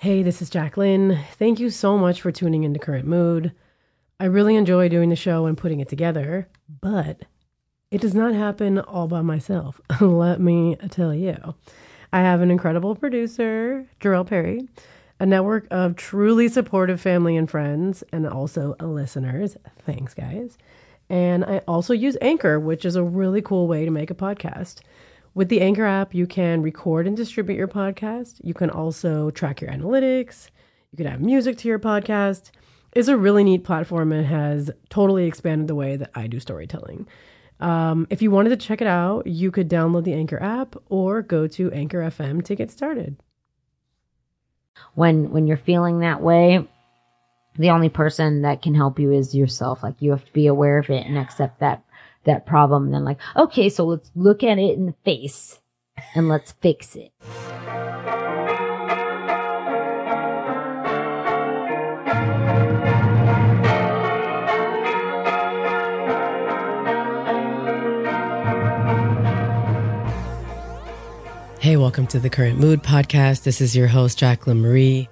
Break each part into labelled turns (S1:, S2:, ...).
S1: Hey, this is Jacqueline. Thank you so much for tuning into Current Mood. I really enjoy doing the show and putting it together, but it does not happen all by myself. Let me tell you. I have an incredible producer, Jarell Perry, a network of truly supportive family and friends, and also listeners. Thanks, guys. And I also use Anchor, which is a really cool way to make a podcast. With the Anchor app, you can record and distribute your podcast. You can also track your analytics. You can add music to your podcast. It's a really neat platform and has totally expanded the way that I do storytelling. Um, if you wanted to check it out, you could download the Anchor app or go to Anchor FM to get started.
S2: When when you're feeling that way, the only person that can help you is yourself. Like you have to be aware of it and accept that that problem. And then like, okay, so let's look at it in the face and let's fix it.
S1: Hey, welcome to the Current Mood podcast. This is your host, Jacqueline Marie.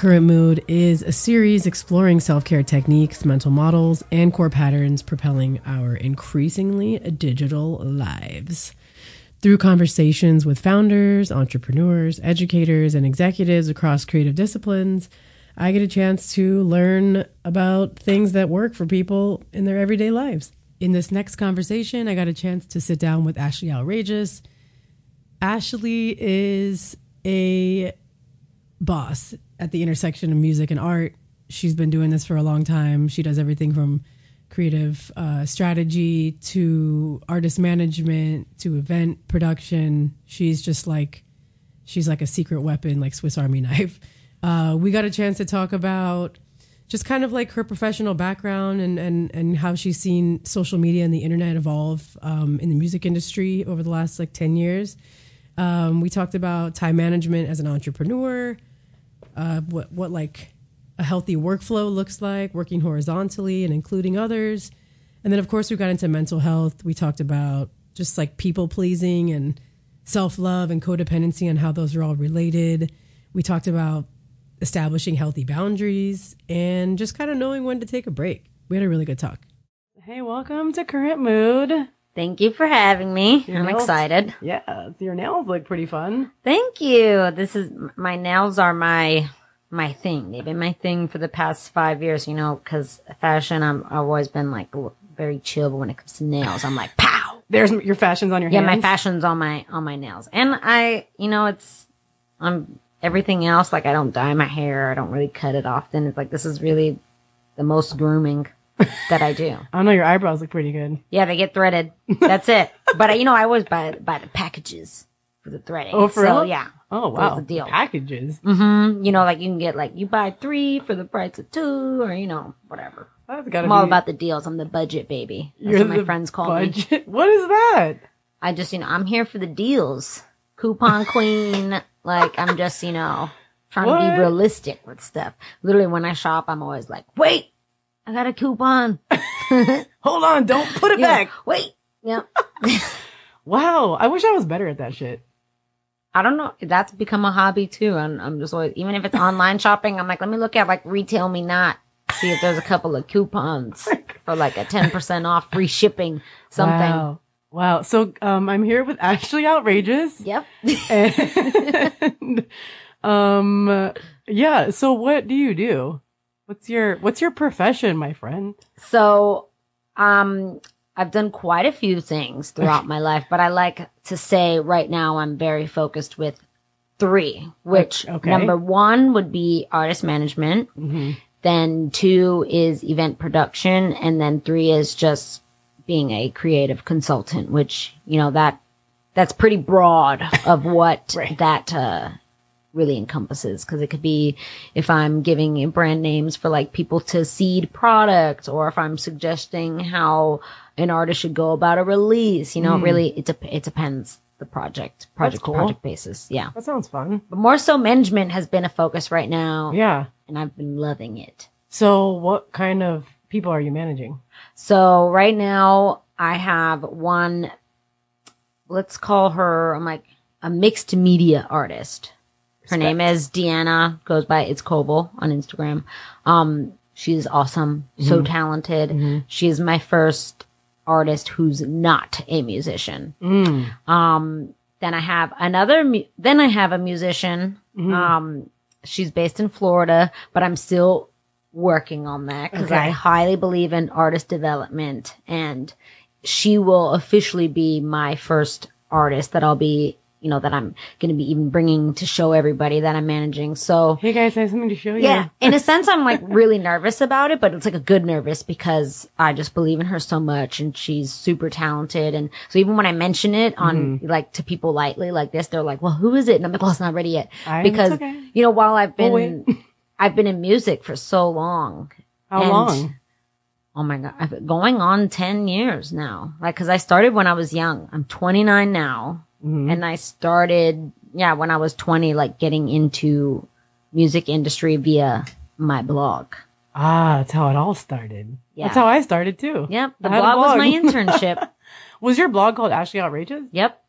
S1: Current Mood is a series exploring self care techniques, mental models, and core patterns propelling our increasingly digital lives. Through conversations with founders, entrepreneurs, educators, and executives across creative disciplines, I get a chance to learn about things that work for people in their everyday lives. In this next conversation, I got a chance to sit down with Ashley Outrageous. Ashley is a boss at the intersection of music and art. She's been doing this for a long time. She does everything from creative uh, strategy to artist management to event production. She's just like, she's like a secret weapon, like Swiss Army knife. Uh, we got a chance to talk about just kind of like her professional background and, and, and how she's seen social media and the internet evolve um, in the music industry over the last like 10 years. Um, we talked about time management as an entrepreneur, uh, what what like a healthy workflow looks like, working horizontally and including others, and then of course we got into mental health. We talked about just like people pleasing and self love and codependency and how those are all related. We talked about establishing healthy boundaries and just kind of knowing when to take a break. We had a really good talk. Hey, welcome to Current Mood.
S2: Thank you for having me.
S1: Your
S2: I'm
S1: nails-
S2: excited.
S1: Yeah, your nails look pretty fun.
S2: Thank you. This is my nails are my my thing. They've been my thing for the past five years. You know, because fashion, I'm I've always been like very chill, but when it comes to nails, I'm like pow.
S1: There's your fashions on your
S2: Yeah,
S1: hands.
S2: my fashion's on my on my nails, and I, you know, it's I'm everything else. Like I don't dye my hair. I don't really cut it often. It's like this is really the most grooming that I do.
S1: I know your eyebrows look pretty good.
S2: Yeah, they get threaded. That's it. But uh, you know, I always buy buy the packages for the threading.
S1: Oh, for
S2: so,
S1: real?
S2: Yeah.
S1: Oh wow,
S2: the deal.
S1: packages.
S2: hmm You know, like you can get like you buy three for the price of two, or you know, whatever.
S1: That's gotta
S2: I'm all about the deals. I'm the budget baby. That's
S1: You're
S2: what my friends call me.
S1: budget. What is that?
S2: I just, you know, I'm here for the deals. Coupon queen. like I'm just, you know, trying to be realistic with stuff. Literally, when I shop, I'm always like, wait, I got a coupon.
S1: Hold on, don't put it
S2: Yeah,
S1: back.
S2: Wait. Yep.
S1: Wow, I wish I was better at that shit.
S2: I don't know. That's become a hobby too. And I'm just always, even if it's online shopping, I'm like, let me look at like RetailMeNot. See if there's a couple of coupons for like a 10% off free shipping, something.
S1: Wow. Wow. So um, I'm here with Ashley Outrageous.
S2: Yep.
S1: And um, yeah. So what do you do? What's your What's your profession, my friend?
S2: So, um, I've done quite a few things throughout my life, but I like to say right now I'm very focused with three, which
S1: Okay.
S2: number one would be artist management.
S1: Mm-hmm.
S2: Then two is event production. And then three is just being a creative consultant, which, you know, that, that's pretty broad of what
S1: Right.
S2: that, uh, really encompasses because it could be if I'm giving brand names for like people to seed products or if I'm suggesting how an artist should go about a release, you know,
S1: Mm.
S2: really it, dep it depends the project, project
S1: cool.
S2: project basis. Yeah.
S1: That sounds fun.
S2: But more so management has been a focus right now
S1: Yeah.
S2: and I've been loving it.
S1: So what kind of people are you managing?
S2: So right now I have one, let's call her, I'm like a mixed media artist. Her name is Deanna, goes by It's Coble on Instagram. Um, she's awesome, so talented. She's my first artist who's not a musician. Um, then I have another, mu- then I have a musician. Um, she's based in Florida, but I'm still working on that because I highly believe in artist development and she will officially be my first artist that I'll be, you know, that I'm going to be even bringing to show everybody that I'm managing. So
S1: Hey guys, I have something to show you.
S2: yeah, in a sense, I'm like really nervous about it, but it's like a good nervous because I just believe in her so much and she's super talented. And so even when I mention it on
S1: Mm-hmm.
S2: like to people lightly like this, they're like, well, who is it? And I'm like, well, it's not ready yet
S1: I-
S2: because,
S1: okay.
S2: you know, while I've been, I've been in music for so long.
S1: How
S2: and-
S1: long?
S2: Oh my God. I've been going on 10 years now. Like, cause I started when I was young. I'm 29 now.
S1: Mm-hmm.
S2: And I started, yeah, when I was 20, like getting into music industry via my blog.
S1: Ah, that's how it all started.
S2: Yeah.
S1: That's how I started too.
S2: Yep. The
S1: a
S2: blog was my internship.
S1: Was your blog called Ashley Outrageous?
S2: yep.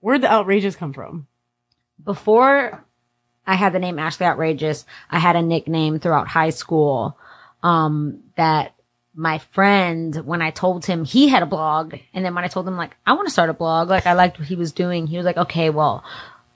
S1: Where'd the outrageous come from?
S2: Before I had the name Ashley Outrageous, I had a nickname throughout high school, um, that my friend, when I told him he had a blog, and then when I told him like, I want to start a blog, like I liked what he was doing, he was like, okay, well,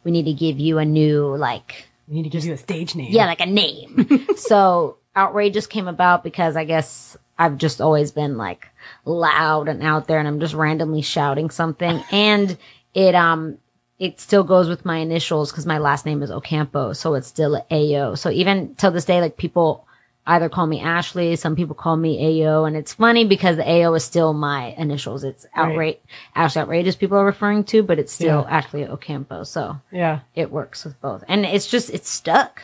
S2: we need to give you a new, like,
S1: We need to give you a stage name.
S2: yeah, like a name. so outrageous came about because I guess I've just always been like loud and out there and I'm just randomly shouting something. And it, um, it still goes with my initials because my last name is Ocampo. So it's still AO. So even till this day, like people either call me Ashley, some people call me AO. And it's funny because the AO is still my initials. It's outrage, Ashley Outrageous people are referring to, but it's still
S1: Yeah.
S2: Ashley Ocampo. So
S1: Yeah.
S2: it works with both. And it's just, it's stuck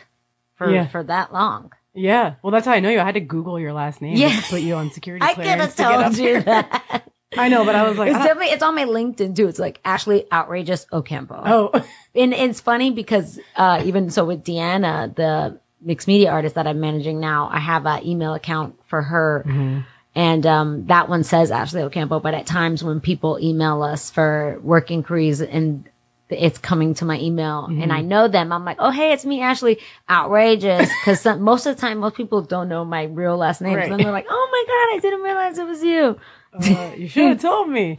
S2: for,
S1: Yeah.
S2: for that long.
S1: Yeah. Well, that's how I know you. I had to Google your last name.
S2: Yeah.
S1: To put you on security
S2: I could
S1: clearance
S2: have
S1: to
S2: told you
S1: here.
S2: that.
S1: I know, but I was like,
S2: It's definitely, it's on my LinkedIn too. It's like Ashley Outrageous Ocampo.
S1: oh,
S2: And it's funny because, uh, even so with Deanna, the mixed media artist that I'm managing now, I have an email account for her. And, um, that one says Ashley Ocampo, but at times when people email us for work inquiries and it's coming to my email and I know them, I'm like, oh, hey, it's me, Ashley. Outrageous. Cause some, most of the time, most people don't know my real last name.
S1: Right.
S2: So then they're like, oh my God, I didn't realize it was you.
S1: uh, you should have told me.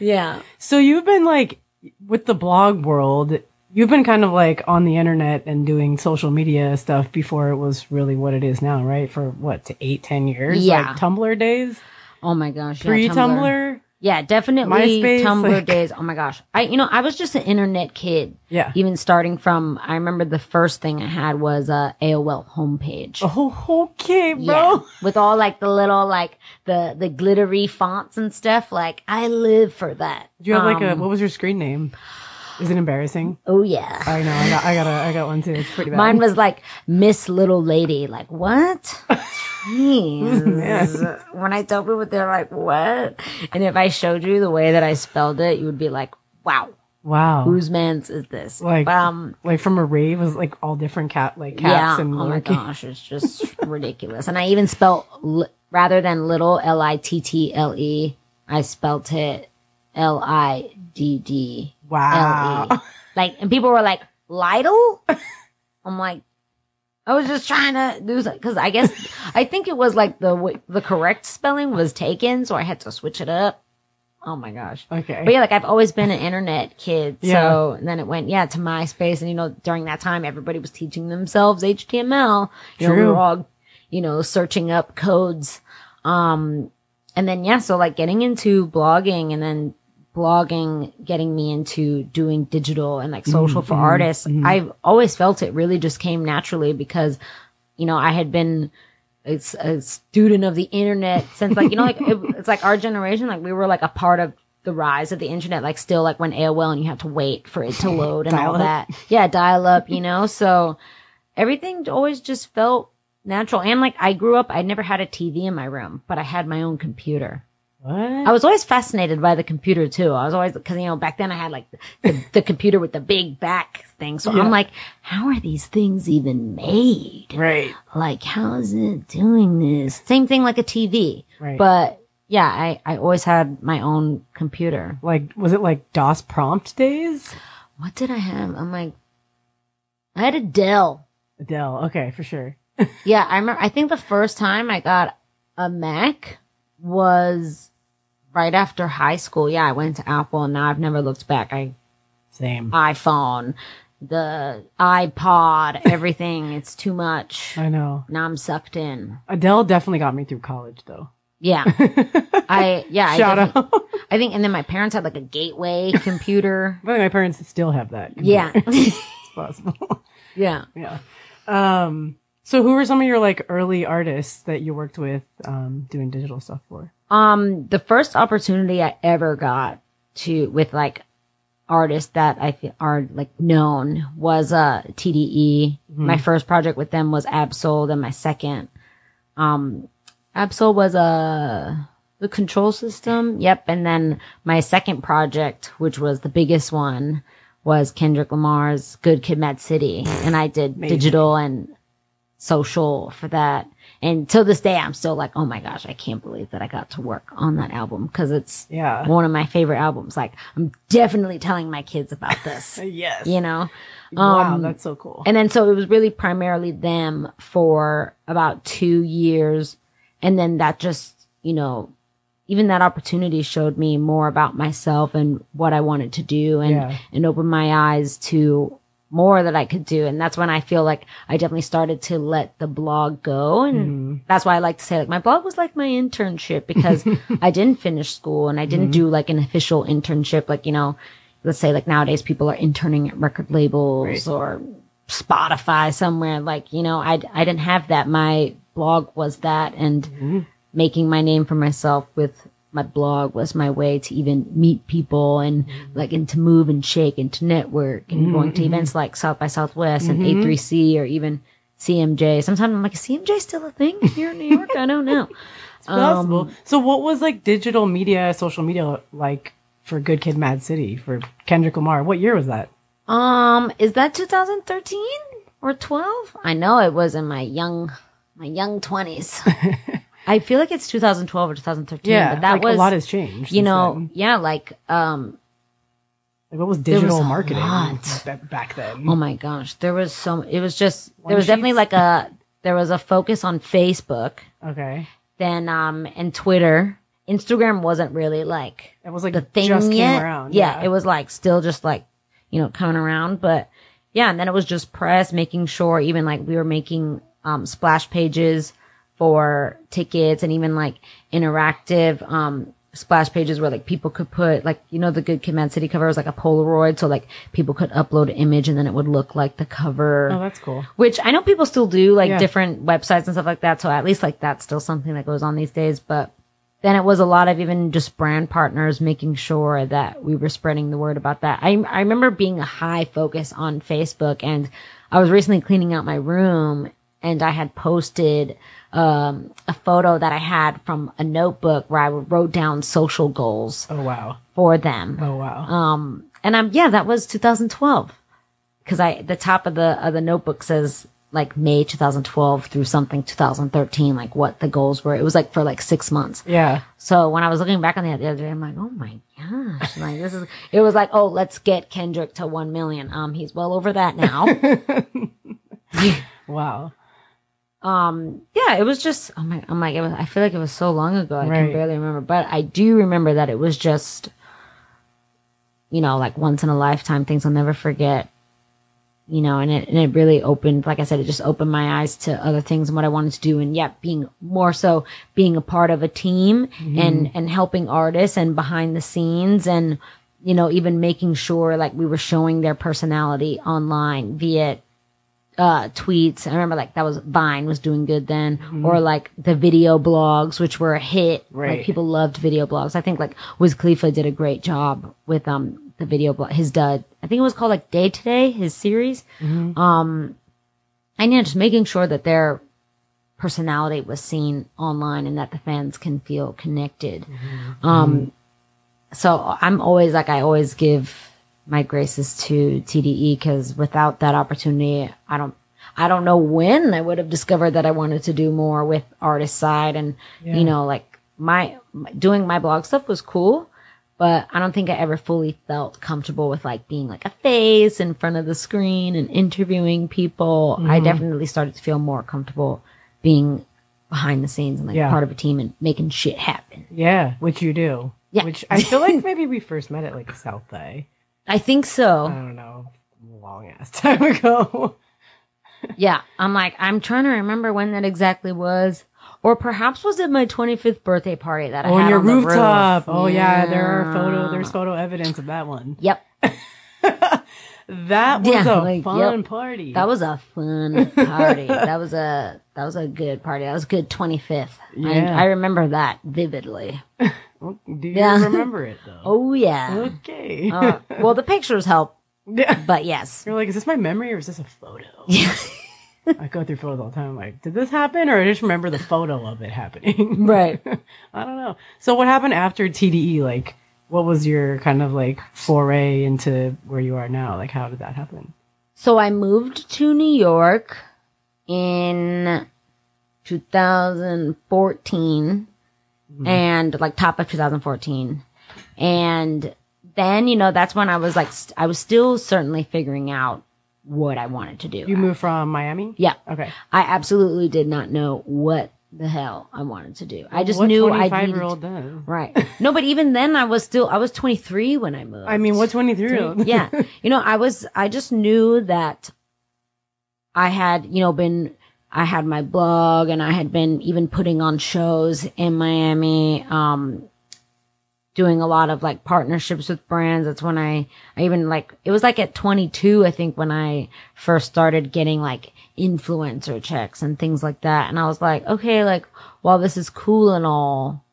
S2: Yeah.
S1: So you've been like with the blog world. You've been kind of like on the internet and doing social media stuff before it was really what it is now, right? For what, to eight, ten years?
S2: Yeah.
S1: Like Tumblr days?
S2: Oh my gosh. yeah,
S1: Pre Tumblr?
S2: Yeah, definitely
S1: MySpace,
S2: Tumblr
S1: like-
S2: days. Oh my gosh. I, you know, I was just an internet kid.
S1: Yeah.
S2: Even starting from, I remember the first thing I had was a AOL homepage.
S1: Oh, okay, bro.
S2: Yeah. With all like the little, like the, the glittery fonts and stuff. Like I live for that.
S1: Do you have like a,
S2: Um,
S1: what was your screen name? Is it embarrassing?
S2: Oh yeah.
S1: I know. I got, I got, a, I got one too. It's pretty bad.
S2: Mine was like Miss Little Lady. Like what? Jeez. when I tell people, they're like, "What?" And if I showed you the way that I spelled it, you would be like, "Wow,
S1: wow.
S2: whose man's is this?"
S1: Like-
S2: um,
S1: like from a rave was like all different cat, like
S2: yeah.
S1: cats and
S2: Oh my gosh, it's just ridiculous. And I even spelled li- rather than little L I T T L E, I spelt it L I D D
S1: Wow.
S2: Like, and people were like, Lytle? I'm like, I was just trying to do something because I guess I think it was like the the correct spelling was taken, so I had to switch it up. Oh my gosh.
S1: Okay.
S2: But yeah, like I've always been an internet kid.
S1: Yeah.
S2: So and then it went, yeah, to MySpace. And you know, during that time, everybody was teaching themselves HTML. You know, we
S1: True.
S2: were all, you know, searching up codes. Um, and then, yeah, so like getting into blogging and then blogging, getting me into doing digital and like social mm-hmm. for artists. Mm-hmm. I've always felt it really just came naturally because, you know, I had been, it's a student of the internet since like you know like it, it's like our generation like we were like a part of the rise of the internet like still like when AOL and you have to wait for it to load and all
S1: Dial-up.
S2: that. Yeah dial up you know? So everything always just felt natural. And like I grew up I never had a TV in my room but I had my own computer
S1: what?
S2: I was always fascinated by the computer too. I was always because you know back then I had like the, the computer with the big back thing. So
S1: Yeah.
S2: I'm like, how are these things even made?
S1: right.
S2: Like, how is it doing this? Same thing like a TV.
S1: Right.
S2: But yeah, I I always had my own computer.
S1: Like, was it like DOS prompt days?
S2: What did I have? I'm like, I had Adele.
S1: Dell, Okay, for sure.
S2: Yeah, I remember. I think the first time I got a Mac was right after high school. Yeah, I went to Apple, and now I've never looked back. I
S1: Same.
S2: iPhone, the iPod, everything. it's too much.
S1: I know.
S2: Now I'm sucked in.
S1: A Dell definitely got me through college, though.
S2: Yeah, I yeah.
S1: Shout
S2: definitely-
S1: out.
S2: I think, and then my parents had like a gateway computer.
S1: I think my parents still have that.
S2: yeah,
S1: it's possible.
S2: yeah.
S1: yeah. Um. So, who were some of your like early artists that you worked with, um, doing digital stuff for?
S2: Um, the first opportunity I ever got to with like artists that I feel are like known was uh TDE. My first project with them was Ab-Soul. Then my second, um, Ab-Soul was uh, the control system. Yep. And then my second project, which was the biggest one, was Kendrick Lamar's Good Kid, Mad City, and I did
S1: Amazing.
S2: digital and social for that. And till this day, I'm still like, oh my gosh, I can't believe that I got to work on that album because it's
S1: Yeah.
S2: one of my favorite albums. Like, I'm definitely telling my kids about this,
S1: Yes.
S2: you know?
S1: wow,
S2: Um,
S1: that's so cool.
S2: And then so it was really primarily them for about two years. And then that just, you know, even that opportunity showed me more about myself and what I wanted to do and,
S1: Yeah.
S2: and opened my eyes to more that I could do. And that's when I feel like I definitely started to let the blog go. And
S1: Mm-hmm.
S2: that's why I like to say like my blog was like my internship because I didn't finish school and I didn't
S1: Mm-hmm.
S2: do like an official internship. Like, you know, let's say like nowadays people are interning at record labels
S1: Right.
S2: or Spotify somewhere. Like, you know, I, I didn't have that. My blog was that and
S1: Mm-hmm.
S2: making my name for myself with my blog was my way to even meet people and
S1: Mm-hmm.
S2: like and to move and shake and to network and going to events like South by Southwest and A3C or even CMJ. Sometimes I'm like, is CMJ still a thing here in New York? I don't know.
S1: It's possible.
S2: Um,
S1: so, what was like digital media, social media like for Good Kid, Mad City for Kendrick Lamar? What year was that?
S2: Um, is that 2013 or 12? I know it was in my young, my young 20s. I feel like it's 2012 or 2013.
S1: Yeah,
S2: but that
S1: like
S2: was
S1: a lot has changed.
S2: you know,
S1: then.
S2: yeah, like um,
S1: like what was
S2: was
S1: digital
S2: a
S1: marketing
S2: lot.
S1: back then?
S2: oh my gosh, there was so it was just
S1: One
S2: there was definitely like a there was a focus on Facebook,
S1: okay,
S2: then um, and Twitter. Instagram wasn't really like
S1: it was like
S2: the thing
S1: just came
S2: yet.
S1: around.
S2: Yeah, it was like still just like, you know, coming around. But yeah, and then it was just press, making sure even like we were making um splash pages for tickets and even like interactive um splash pages where like people could put like you know the Good Kid, Mad City cover was like a Polaroid, so like people could upload an image and then it would look like the cover.
S1: Oh, that's cool.
S2: Which I know people still do, like
S1: Yeah.
S2: different websites and stuff like that. So at least like that's still something that goes on these days. But then it was a lot of even just brand partners making sure that we were spreading the word about that. I, I remember being a high focus on Facebook and I was recently cleaning out my room and I had posted, um, a photo that I had from a notebook where I wrote down social goals
S1: Oh wow.
S2: for them.
S1: Oh wow.
S2: Um, and I'm, yeah, that was 2012. Cause I, the top of the, of the notebook says like May 2012 through something 2013, like what the goals were. It was like for like six months.
S1: yeah.
S2: So when I was looking back on that the other day, I'm like, oh my gosh, like this is, it was like, oh, let's get Kendrick to 1 million. Um, he's well over that now.
S1: Wow.
S2: Um, yeah, it was just, oh my, I'm like, it was, I feel like it was so long ago. I
S1: Right.
S2: can barely remember, but I do remember that it was just, you know, like once in a lifetime things I'll never forget. You know, and it and it really opened, like I said, it just opened my eyes to other things and what I wanted to do, and yeah, being more so being a part of a team and and helping artists and behind the scenes and you know even making sure like we were showing their personality online via uh tweets. I remember like that was Vine was doing good then, or like the video blogs, which were a hit.
S1: Right.
S2: Like people loved video blogs. I think like Wiz Khalifa did a great job with um the video blog. His dud, I think it was called like Day to Day, his series. Um, and yeah, just making sure that their personality was seen online and that the fans can feel connected. Um, so I'm always like I always give my graces to TDE because without that opportunity, I don't. I don't know when I would have discovered that I wanted to do more with artist side and
S1: Yeah.
S2: you know like my my- doing my blog stuff was cool, but I don't think I ever fully felt comfortable with like being like a face in front of the screen and interviewing people. I
S1: Mm-hmm.
S2: definitely started to feel more comfortable being behind the scenes and like
S1: Yeah.
S2: part of a team and making shit happen.
S1: Yeah, which you do.
S2: Yeah.
S1: Which I feel like maybe we first met at like South By.
S2: I think so.
S1: I don't know, long ass time ago.
S2: Yeah. I'm like, I'm trying to remember when that exactly was. Or perhaps was it my 25th birthday party that I
S1: Oh,
S2: had
S1: on your
S2: on
S1: rooftop.
S2: roof?
S1: Oh yeah, there are photo. There's photo evidence of that one.
S2: Yep.
S1: That was
S2: Yeah,
S1: a
S2: like,
S1: fun
S2: yep.
S1: party.
S2: That was a fun party. that was a that was a good party. That was a good 25th.
S1: Yeah.
S2: I, I remember that vividly.
S1: Do you
S2: Yeah.
S1: remember it though?
S2: Oh yeah.
S1: Okay.
S2: Uh, well, the pictures help,
S1: yeah.
S2: but yes.
S1: You're like, is this my memory or is this a photo? I go through photos all the time. I'm like, did this happen or I just remember the photo of it happening?
S2: Right.
S1: I don't know. So what happened after TDE? Like, what was your kind of like foray into where you are now? Like, how did that happen?
S2: So I moved to New York in 2014 Mm-hmm. and like top of 2014. And then, you know, that's when I was like, st- I was still certainly figuring out what I wanted to do.
S1: You moved from Miami?
S2: yeah.
S1: Okay.
S2: I absolutely did not know what the hell I wanted to do. I just
S1: what
S2: knew I
S1: 25
S2: needed
S1: year old does.
S2: Right. No, but even then I was still, I was 23 when I moved.
S1: I mean, what 23 year old?
S2: yeah. You know, I was, I just knew that I had, you know, been, I had my blog and I had been even putting on shows in Miami, um, doing a lot of like partnerships with brands. That's when I, I even like, it was like at 22, I think when I first started getting like influencer checks and things like that. And I was like, okay, like, while this is cool and all,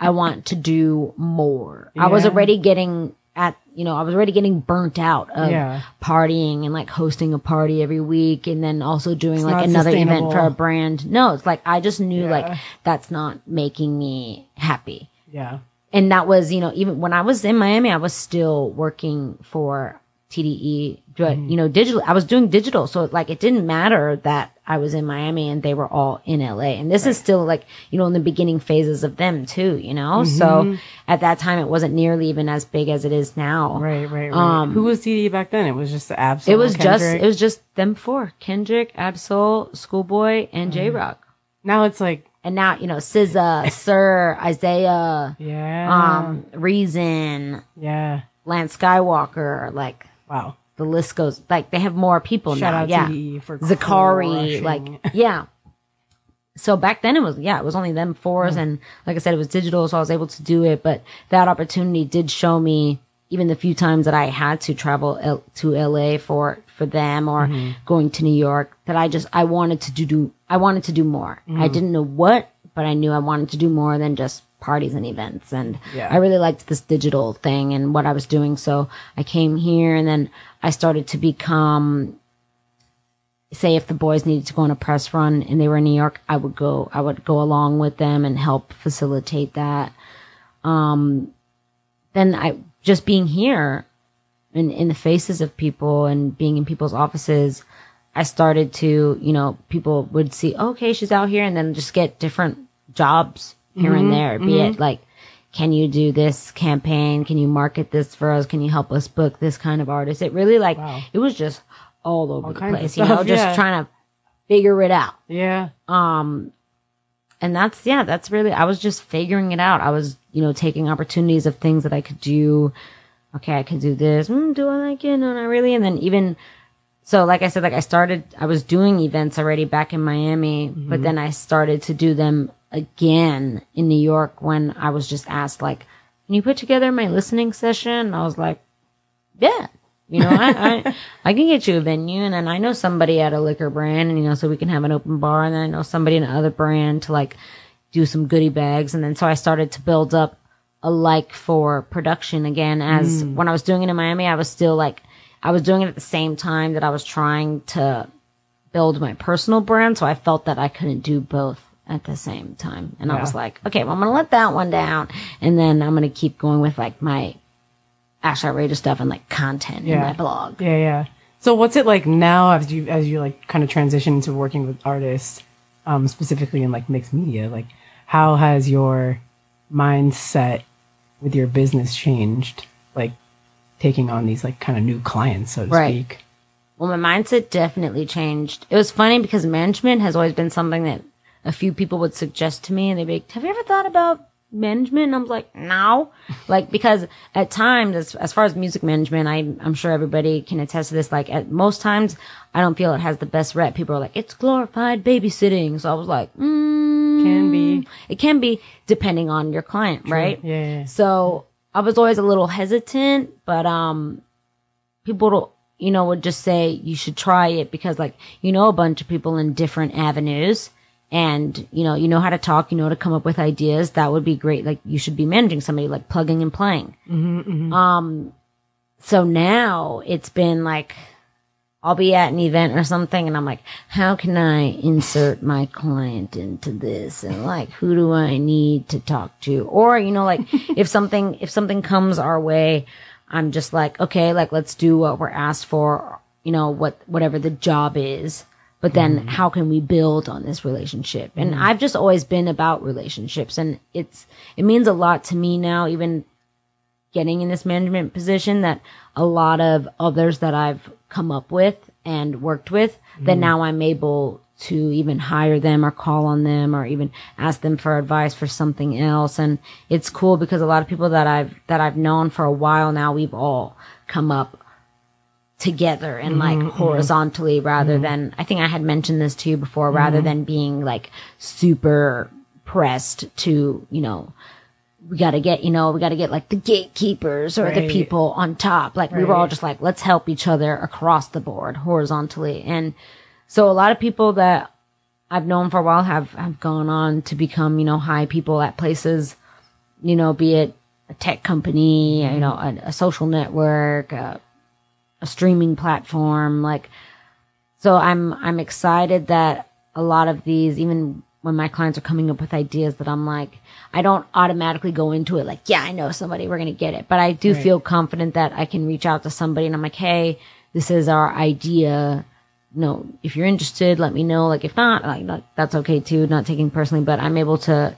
S2: I want to do more. I was already getting at, you know, I was already getting burnt out of
S1: Yeah.
S2: partying and like hosting a party every week and then also doing like another event for a brand. No, it's like I just knew
S1: Yeah.
S2: like that's not making me happy.
S1: Yeah.
S2: And that was, you know, even when I was in Miami, I was still working for TDE, but
S1: Mm-hmm.
S2: you know, digital, I was doing digital. So like it didn't matter that I was in Miami and they were all in LA. And this is still like, you know, in the beginning phases of them too, you know?
S1: Mm-hmm.
S2: So at that time, it wasn't nearly even as big as it is now.
S1: Right, right, right.
S2: Um,
S1: Who was TDE back then? It was just the Ab-Soul.
S2: It was just, it was just them four, Kendrick, Ab-Soul, Schoolboy, and Jay Rock.
S1: now it's like,
S2: And now, you know, SZA, Sir, Isaiah,
S1: yeah.
S2: um, Reason,
S1: yeah.
S2: Lance Skiiiwalker, like
S1: Wow.
S2: The list goes, like they have more people
S1: Shout
S2: now.
S1: out
S2: yeah.
S1: Zacari,
S2: like, yeah. So back then it was, yeah, it was only them fours. Mm. And like I said, it was digital. So I was able to do it. But that opportunity did show me even the few times that I had to travel L- to LA for, for them or mm-hmm. going to New York that I just, I wanted to do, do I wanted to do more. I mm. didn't know what, but I knew I wanted to do more than just parties and events. And
S1: Yeah.
S2: I really liked this digital thing and what I was doing. So I came here and then I started to become say if the boys needed to go on a press run and they were in New York, I would go I would go along with them and help facilitate that. Um then I just being here in in the faces of people and being in people's offices, I started to, you know, people would see, okay, she's out here and then just get different jobs here and there. Be it like can you do this campaign? Can you market this for us? Can you help us book this kind of artist? It really like
S1: Wow.
S2: it was just all over the
S1: kinds of
S2: place, you know, just
S1: yeah.
S2: trying to figure it out.
S1: Yeah.
S2: Um, and that's, yeah, that's really, I was just figuring it out. I was, you know, taking opportunities of things that I could do. Okay, I could do this. Mm, do I like it? No, not really. And then even, so like I said, like I started, I was doing events already back in Miami, but then I started to do them again in New York when I was just asked, like, can you put together my listening session? And I was like, yeah. You know, I, I I can get you a venue, and then I know somebody at a liquor brand, and you know, so we can have an open bar, and then I know somebody in another brand to like do some goodie bags, and then so I started to build up a like for production again. As hmm. when I was doing it in Miami, I was still like I was doing it at the same time that I was trying to build my personal brand, so I felt that I couldn't do both at the same time, and I was like, okay, well, I'm gonna let that one down, and then I'm gonna keep going with like my Ash Outrageous stuff and like content in
S1: Yeah.
S2: my blog.
S1: Yeah, yeah. So what's it like now as you as you like kind of transition into working with artists, um, specifically in like mixed media? Like, how has your mindset with your business changed? Like taking on these like kind of new clients, so to
S2: Right.
S1: speak.
S2: Well, my mindset definitely changed. It was funny because management has always been something that a few people would suggest to me and they'd be like, have you ever thought about management? And I'm like, no. like, because at times, as, as far as music management, I, I'm sure everybody can attest to this. Like, at most times, I don't feel it has the best rep. People are like, it's glorified babysitting. So I was like, mm,
S1: Can be.
S2: It can be depending on your client, right?
S1: Yeah, yeah, yeah.
S2: So I was always a little hesitant, but um, people, don't- you know, would just say you should try it because, like, you know, a bunch of people in different avenues, and you know, you know how to talk, you know how to come up with ideas. That would be great. Like, you should be managing somebody, like plugging and playing. Um, so now it's been like. I'll be at an event or something and I'm like, how can I insert my client into this? And like, who do I need to talk to? Or, you know, like if something, if something comes our way, I'm just like, okay, like let's do what we're asked for, you know, what, whatever the job is. But then mm-hmm. how can we build on this relationship? And mm-hmm. I've just always been about relationships and it's, it means a lot to me now, even getting in this management position that a lot of others that I've come up with and worked with that mm-hmm. now I'm able to even hire them or call on them or even ask them for advice for something else. And it's cool because a lot of people that I've, that I've known for a while now, we've all come up together and mm-hmm, like mm-hmm. horizontally rather mm-hmm. than, I think I had mentioned this to you before, rather than being like super pressed to, you know, we got to get, you know, we got to get like the gatekeepers or the people on top. Like we were all just like, let's help each other across the board horizontally. And so a lot of people that I've known for a while have, have gone on to become, you know, high people at places, you know, be it a tech company, you know, a, a social network, a, a streaming platform, like, so I'm I'm excited that a lot of these, even when my clients are coming up with ideas that I'm like, I don't automatically go into it like, yeah, I know somebody, we're gonna get it. But I do
S1: Right.
S2: feel confident that I can reach out to somebody and I'm like, hey, this is our idea. No, if you're interested, let me know. Like if not, like, like that's okay too, not taking personally, but I'm able to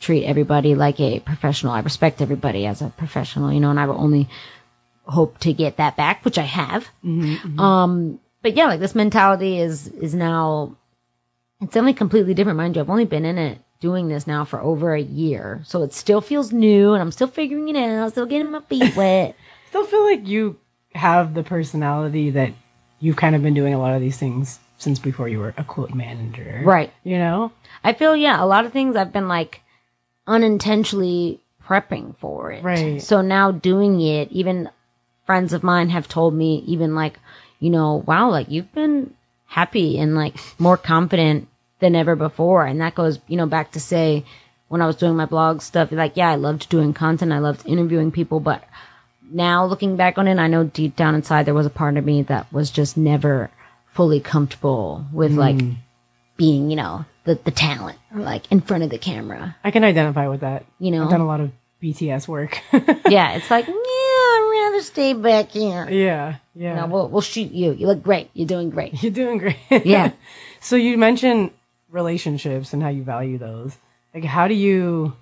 S2: treat everybody like a professional. I respect everybody as a professional, you know, and I will only hope to get that back, which I have. Um, but yeah, like this mentality is is now it's definitely completely different. Mind you, I've only been in it doing this now for over a year, so it still feels new, and I'm still figuring it out, still getting my feet wet.
S1: Still feel like you have the personality that you've kind of been doing a lot of these things since before you were a quote manager.
S2: Right.
S1: You know?
S2: I feel yeah, a lot of things I've been like unintentionally prepping for it.
S1: Right.
S2: So now doing it, even friends of mine have told me even like, you know, wow, like you've been happy and like more confident than ever before. And that goes, you know, back to say when I was doing my blog stuff, like, yeah, I loved doing content. I loved interviewing people, but now looking back on it, I know deep down inside there was a part of me that was just never fully comfortable with hmm. like being, you know, the, the talent or like in front of the camera.
S1: I can identify with that.
S2: You know?
S1: I've done a lot of BTS work.
S2: yeah, it's like, yeah, I'd rather stay back here.
S1: yeah. Yeah.
S2: No, we'll, we'll shoot you. You look great. You're doing great.
S1: You're doing great.
S2: Yeah.
S1: so you mentioned relationships and how you value those. Like, how do you?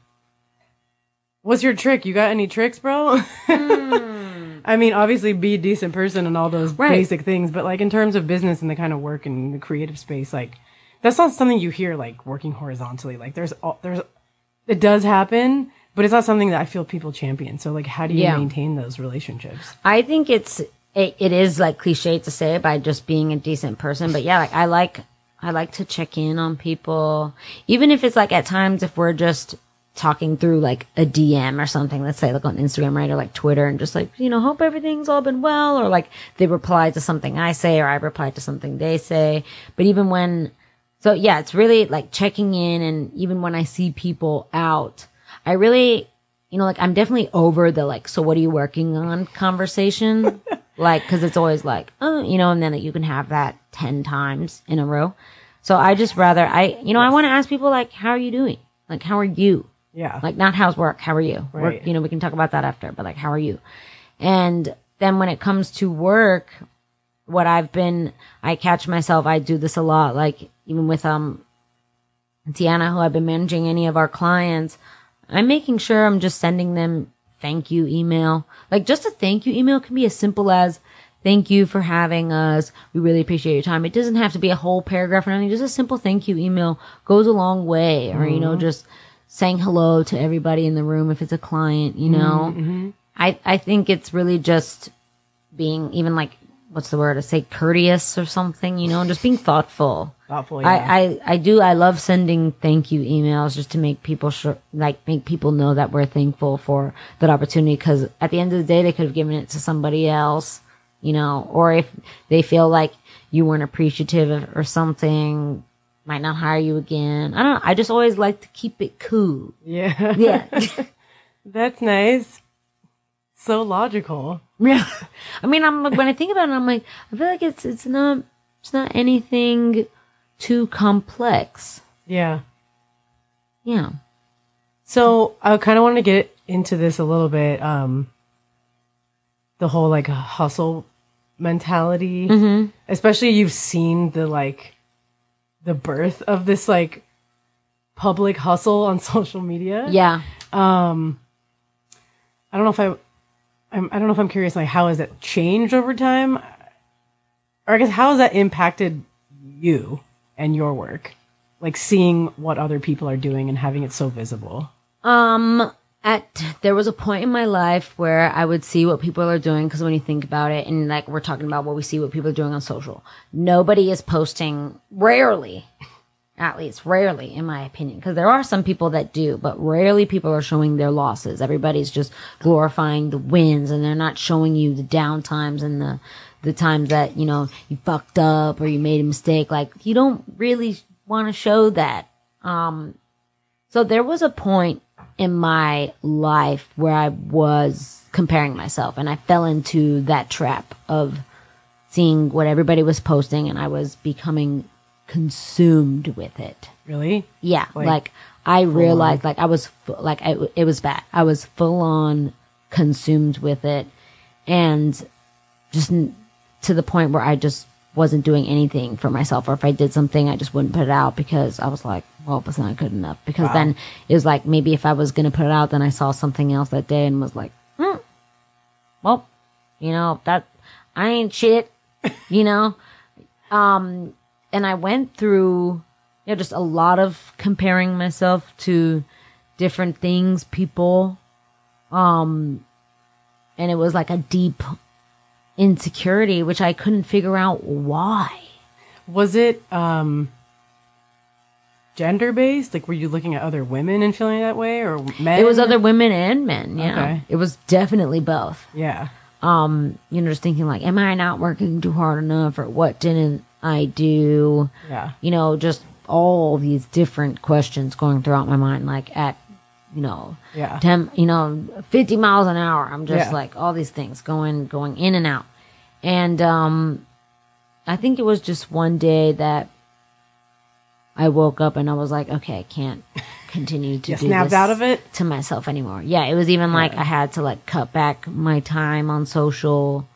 S1: What's your trick? You got any tricks, bro? Hmm. I mean, obviously, be a decent person and all those.
S2: Right.
S1: basic things, but like in terms of business and the kind of work and the creative space, like that's not something you hear like working horizontally. Like, there's all there's it does happen, but it's not something that I feel people champion. So, like, how do you
S2: Yeah.
S1: maintain those relationships?
S2: I think it's, it, it is like cliche to say it by just being a decent person. But yeah, like I like, I like to check in on people. Even if it's like at times if we're just talking through like a DM or something, let's say like on Instagram, right? Or like Twitter and just like, you know, hope everything's all been well. Or like they reply to something I say or I reply to something they say. But even when, so yeah, it's really like checking in. And even when I see people out, I really, you know, like I'm definitely over the like, so what are you working on conversation? like, cause it's always like, oh, you know, and then that you can have that 10 times in a row. So I just rather, I, you know, I want to ask people like, how are you doing? Like, how are you?
S1: Yeah.
S2: Like, not how's work? How are you?
S1: Right.
S2: Work, you know, we can talk about that after, but like, how are you? And then when it comes to work, what I've been, I catch myself, I do this a lot, like even with, um, Tiana, who I've been managing any of our clients, I'm making sure I'm just sending them thank you email. Like just a thank you email can be as simple as thank you for having us. We really appreciate your time. It doesn't have to be a whole paragraph or anything. Just a simple thank you email goes a long way. Or, you know, mm-hmm. just saying hello to everybody in the room if it's a client, you know. Mm-hmm, mm-hmm. I, I think it's really just being even like, what's the word? I say courteous or something, you know, and just being thoughtful.
S1: Thoughtful, yeah.
S2: I, I, I do. I love sending thank you emails just to make people sure, like make people know that we're thankful for that opportunity. Cause at the end of the day, they could have given it to somebody else, you know, or if they feel like you weren't appreciative or something, might not hire you again. I don't know. I just always like to keep it cool.
S1: yeah.
S2: Yeah.
S1: That's nice. So logical.
S2: Yeah. I mean, I'm like, when I think about it, I'm like, I feel like it's, it's not, it's not anything too complex.
S1: Yeah.
S2: Yeah.
S1: So I kind of want to get into this a little bit. Um, the whole like hustle mentality,
S2: Mm-hmm.
S1: especially you've seen the like the birth of this like public hustle on social media.
S2: Yeah.
S1: Um, I don't know if I, I'm, I don't know if I'm curious. Like, how has it changed over time, or I guess how has that impacted you and your work? Like seeing what other people are doing and having it so visible.
S2: Um, at there was a point in my life where I would see what people are doing because when you think about it, and like we're talking about what we see what people are doing on social, nobody is posting. Rarely, at least rarely, in my opinion, because there are some people that do, but rarely people are showing their losses. Everybody's just glorifying the wins, and they're not showing you the down times and the the times that you know you fucked up or you made a mistake. Like you don't really want to show that. Um, so there was a point in my life where I was comparing myself and I fell into that trap of seeing what everybody was posting and I was becoming consumed with it.
S1: Really?
S2: Yeah.
S1: Like,
S2: Like, I realized like I was like I, it was bad. I was full on consumed with it and just n- to the point where I just wasn't doing anything for myself or if I did something I just wouldn't put it out because I was like, well, it's not good enough because then it was like maybe if I was going to put it out then I saw something else that day and was like, hmm, well, you know, that I ain't shit, you know? Um, and I went through, you know, just a lot of comparing myself to different things, people. Um, and it was like a deep insecurity, which I couldn't figure out why.
S1: Was it um gender based? Like, were you looking at other women and feeling that way, or men?
S2: It was other women and men. Yeah.
S1: Okay.
S2: It was definitely both.
S1: Yeah.
S2: Um, you know, just thinking like, am I not working too hard enough or what didn't I do?
S1: Yeah.
S2: you know, just all these different questions going throughout my mind, like at, you know,
S1: Yeah.
S2: 10, you know, 50 miles an hour. I'm just
S1: Yeah.
S2: like all these things going, going in and out. And, um, I think it was just one day that I woke up and I was like, okay, I can't continue to do
S1: snapped
S2: this
S1: out of it?
S2: to myself anymore. Yeah, it was even like I had to like cut back my time on social,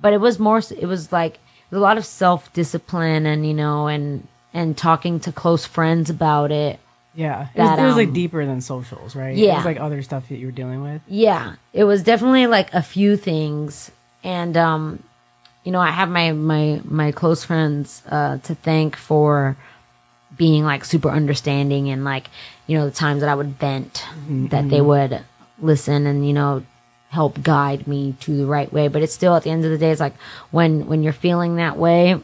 S2: but it was more. It was like a lot of self discipline and you know and and talking to close friends about it.
S1: Yeah. It was, it was like
S2: um,
S1: deeper than socials, right?
S2: Yeah, It
S1: was like other stuff that you were dealing with.
S2: Yeah, it was definitely like a few things, and um, you know, I have my my my close friends uh to thank for being like super understanding and like you know the times that I would vent that they would listen and you know help guide me to the right way but it's still at the end of the day it's like when when you're feeling that way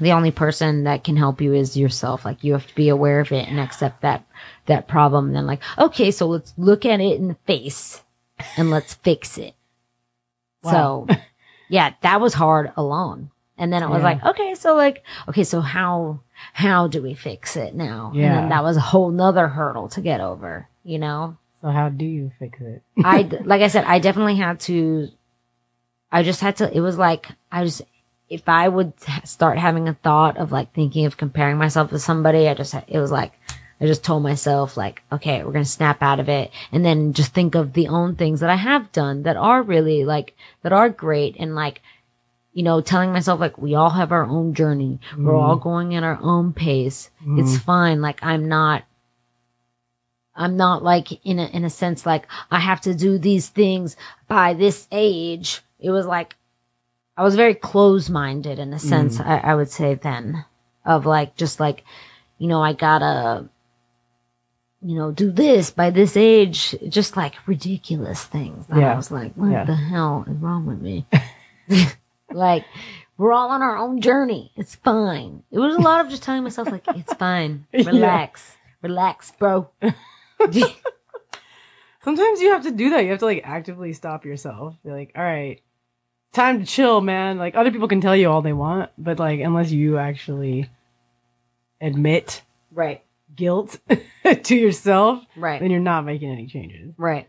S2: the only person that can help you is yourself like you have to be aware of it and accept that that problem and then like okay so let's look at it in the face and let's fix it
S1: Wow.
S2: so yeah that was hard alone and then it was
S1: Yeah.
S2: like okay so like okay so how how do we fix it now and
S1: Yeah.
S2: then that was a whole nother hurdle to get over you know
S1: So how do you fix it?
S2: I like I said, I definitely had to. I just had to. It was like I just if I would start having a thought of like thinking of comparing myself to somebody, I just it was like I just told myself like, okay, we're gonna snap out of it, and then just think of the own things that I have done that are really like that are great, and like you know, telling myself like we all have our own journey, we're mm-hmm. all going at our own pace. It's mm-hmm. fine. Like I'm not I'm not like in a, in a sense like I have to do these things by this age. It was like I was very close minded in a mm. sense, I, I would say then of like, just like, you know, I gotta, you know, do this by this age, just like ridiculous things.
S1: Yeah.
S2: I was like, what
S1: Yeah.
S2: the hell is wrong with me? like, we're all on our own journey. It's fine. It was a lot of just telling myself like, it's fine.
S1: Yeah.
S2: Relax. Relax, bro.
S1: Sometimes you have to do that. You have to like actively stop yourself. Be like, all right, time to chill, man. Like other people can tell you all they want, but like unless you actually admit
S2: right.
S1: guilt to yourself,
S2: Right.
S1: then you're not making any changes.
S2: Right.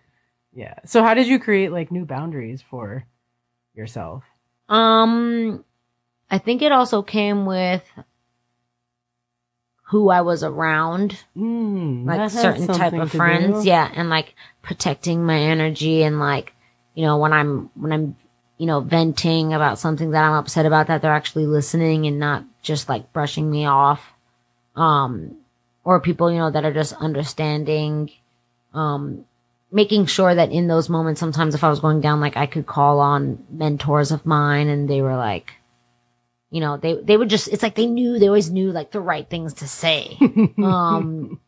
S1: Yeah. So how did you create like new boundaries for yourself?
S2: Um, I think it also came with who I was around,
S1: Mm,
S2: like certain type of friends.
S1: do.
S2: Yeah. And like protecting my energy and like, you know, when I'm, when I'm, you know, venting about something that I'm upset about that they're actually listening and not just like brushing me off. Um, or people, you know, that are just understanding, um, making sure that in those moments, sometimes if I was going down, like I could call on mentors of mine and they were like, you know, they, they would just, it's like they knew, they always knew like the right things to say. um,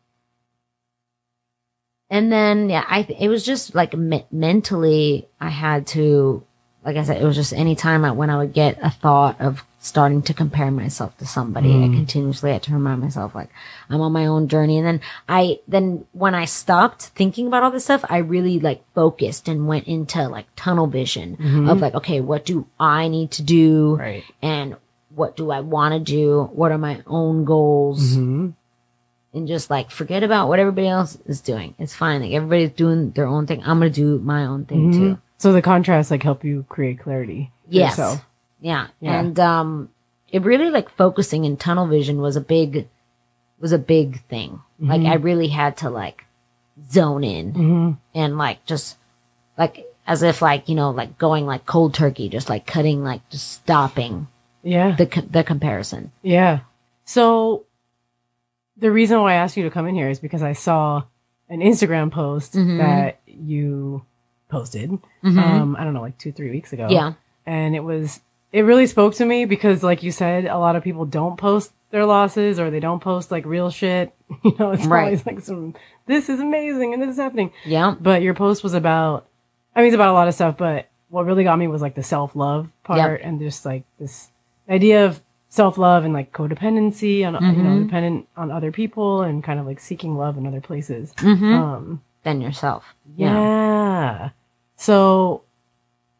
S2: and then, yeah, I, it was just like me- mentally, I had to, like I said, it was just any time I, when I would get a thought of starting to compare myself to somebody, I continuously had to remind myself like I'm on my own journey. And then I, then when I stopped thinking about all this stuff, I really like focused and went into like tunnel vision of like, okay, what do I need to do?
S1: Right.
S2: And what do I want to do? What are my own goals?
S1: hmm
S2: and just like forget about what everybody else is doing. It's fine. Like everybody's doing their own thing. I'm gonna do my own thing too.
S1: So the contrast like help you create clarity.
S2: Yes. Yeah.
S1: Yeah.
S2: And um it really like focusing in tunnel vision was a big was a big thing. Like I really had to like zone in
S1: Mm-hmm.
S2: and like just like as if like, you know, like going like cold turkey, just like cutting like just stopping
S1: Yeah.
S2: the the comparison.
S1: Yeah. So the reason why I asked you to come in here is because I saw an Instagram post
S2: Mhm.
S1: that you posted.
S2: Mhm.
S1: Um, I don't know, like two, three weeks ago.
S2: Yeah.
S1: And it was, it really spoke to me because, like you said, a lot of people don't post their losses or they don't post like real shit. You know, it's
S2: Right.
S1: always like some, this is amazing and this is happening.
S2: Yeah.
S1: But your post was about, I mean, it's about a lot of stuff, but what really got me was like the self love part and just like this idea of self love and like codependency on, you know,
S2: Mhm.
S1: dependent on other people and kind of like seeking love in other places.
S2: hmm
S1: Um,
S2: Then yourself.
S1: yeah. So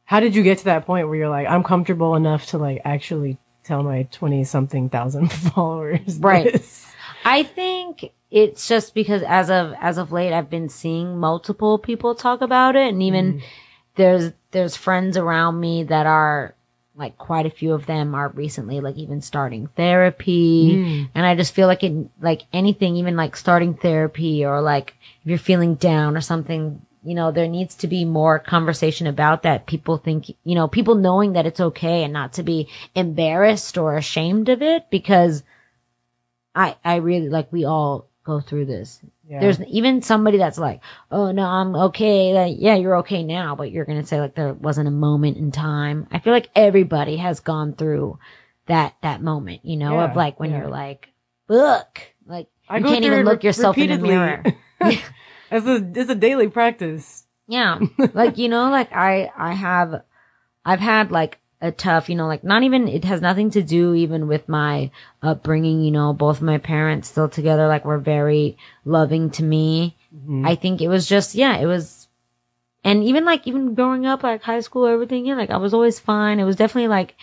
S1: how did you get to that point where you're like, I'm comfortable enough to like actually tell my 20 something thousand followers?
S2: Right.
S1: this?
S2: I think it's just because as of as of late I've been seeing multiple people talk about it and even there's there's friends around me that are like quite a few of them are recently like even starting therapy
S1: Mm.
S2: and I just feel like it like anything even like starting therapy or like if you're feeling down or something you know there needs to be more conversation about that people think you know people knowing that it's okay and not to be embarrassed or ashamed of it because I I really like we all go through this.
S1: Yeah.
S2: There's even somebody that's like, "Oh no, I'm okay." Like, yeah, you're okay now, but you're gonna say like there wasn't a moment in time. I feel like everybody has gone through that that moment, you know,
S1: Yeah,
S2: of like when
S1: yeah.
S2: you're like, "Look," like
S1: I
S2: you can't even look
S1: re-
S2: yourself in the mirror.
S1: It's a, it's a daily practice.
S2: Yeah. like, you know, like I, I have, I've had like a tough, you know, like not even, it has nothing to do even with my upbringing, you know, both my parents still together, like were very loving to me.
S1: Mhm.
S2: I think it was just, yeah, it was, and even like, even growing up, like high school, everything, yeah, like I was always fine. It was definitely like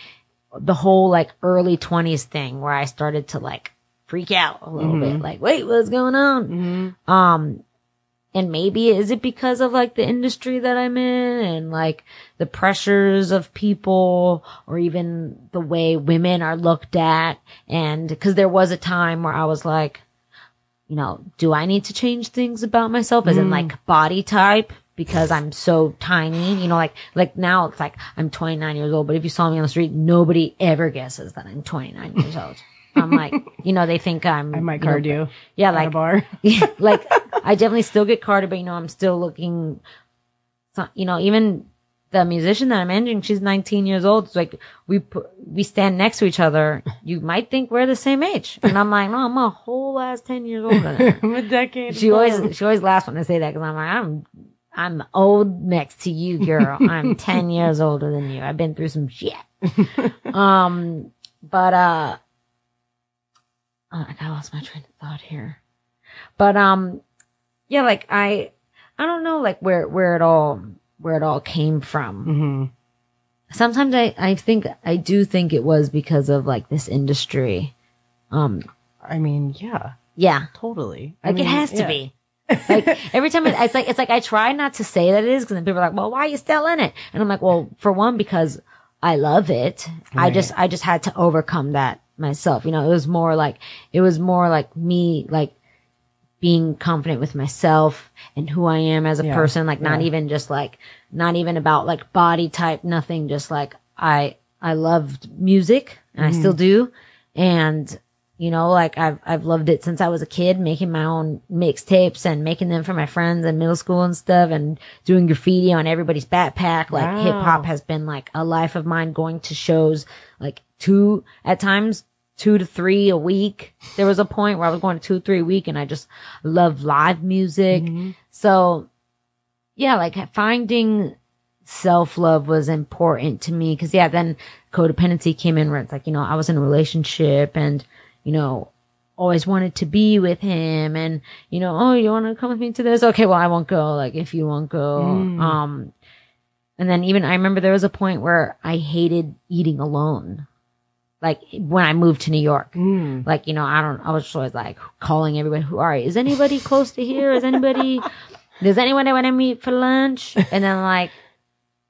S2: the whole like early twenties thing where I started to like freak out a little
S1: Mhm.
S2: bit, like, wait, what's going on?
S1: Mhm.
S2: Um, and maybe is it because of like the industry that I'm in and like the pressures of people or even the way women are looked at? And cause there was a time where I was like, you know, do I need to change things about myself as in
S1: Mm.
S2: like body type? Because I'm so tiny, you know, like, like now it's like I'm 29 years old, but if you saw me on the street, nobody ever guesses that I'm 29 years old. I'm like, you know, they think I'm,
S1: I might
S2: you know,
S1: card you
S2: Yeah, like,
S1: bar.
S2: like I definitely still get carded, but you know, I'm still looking, you know, even the musician that I'm managing, she's 19 years old. It's like we we stand next to each other. You might think we're the same age. And I'm like, no, I'm a whole ass 10 years older than her.
S1: I'm a decade.
S2: She always, she always laughs when I say that because I'm like, I'm, I'm old next to you, girl. I'm 10 years older than you. I've been through some shit. um, but, uh, uh, I lost my train of thought here. But, um, yeah, like I, I don't know, like where, where it all, where it all came from.
S1: Mhm.
S2: Sometimes I, I think, I do think it was because of like this industry. Um,
S1: I mean, yeah,
S2: yeah.
S1: totally. I
S2: Like
S1: mean,
S2: it has to
S1: yeah.
S2: be. like every time it, it's like it's like I try not to say that it is because then people are like, "Well, why are you still in it?" And I'm like, "Well, for one, because I love it. I just I just had to overcome that myself. You know, it was more like it was more like me like being confident with myself and who I am as a
S1: Yeah,
S2: person. Like not
S1: yeah.
S2: even just like not even about like body type. Nothing. Just like I I loved music and I still
S1: Mm-hmm.
S2: do, and you know, like I've, I've loved it since I was a kid, making my own mixtapes and making them for my friends in middle school and stuff and doing graffiti on everybody's backpack. Like
S1: Wow.
S2: hip hop has been like a life of mine going to shows like two, at times two to three a week. There was a point where I was going to two, three a week and I just love live music. So yeah, like finding self love was important to me because yeah, then codependency came in where it's like, you know, I was in a relationship and, you know, always wanted to be with him and, you know, oh, you want to come with me to this? Okay, well, I won't go. Like, if you won't go.
S1: Mm.
S2: Um, and then even I remember there was a point where I hated eating alone. Like when I moved to New York.
S1: Mm.
S2: Like, you know, I don't, I was always like calling everybody who are, is anybody close to here? Is anybody, does anyone want to meet for lunch? And then like,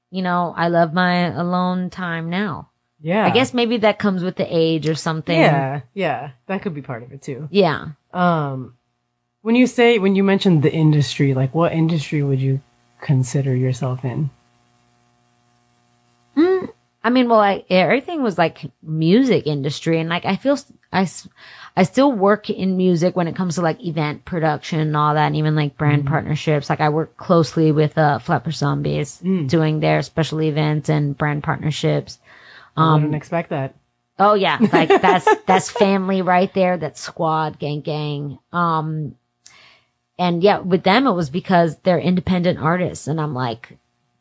S2: you know, I love my alone time now.
S1: Yeah.
S2: I guess maybe that comes with the age or something.
S1: Yeah, yeah, that could be part of it too.
S2: Yeah.
S1: Um, when you say when you mentioned the industry, like what industry would you consider yourself in?
S2: I mean, well, I, everything was like music industry and like I feel I, I still work in music when it comes to like event production and all that and even like brand partnerships. Like I work closely with, uh, Flatbush Zombies doing their special events and brand partnerships.
S1: I didn't expect that.
S2: Oh yeah, like that's that's family right there. That's squad, gang, gang. Um, and yeah, with them it was because they're independent artists, and I'm like,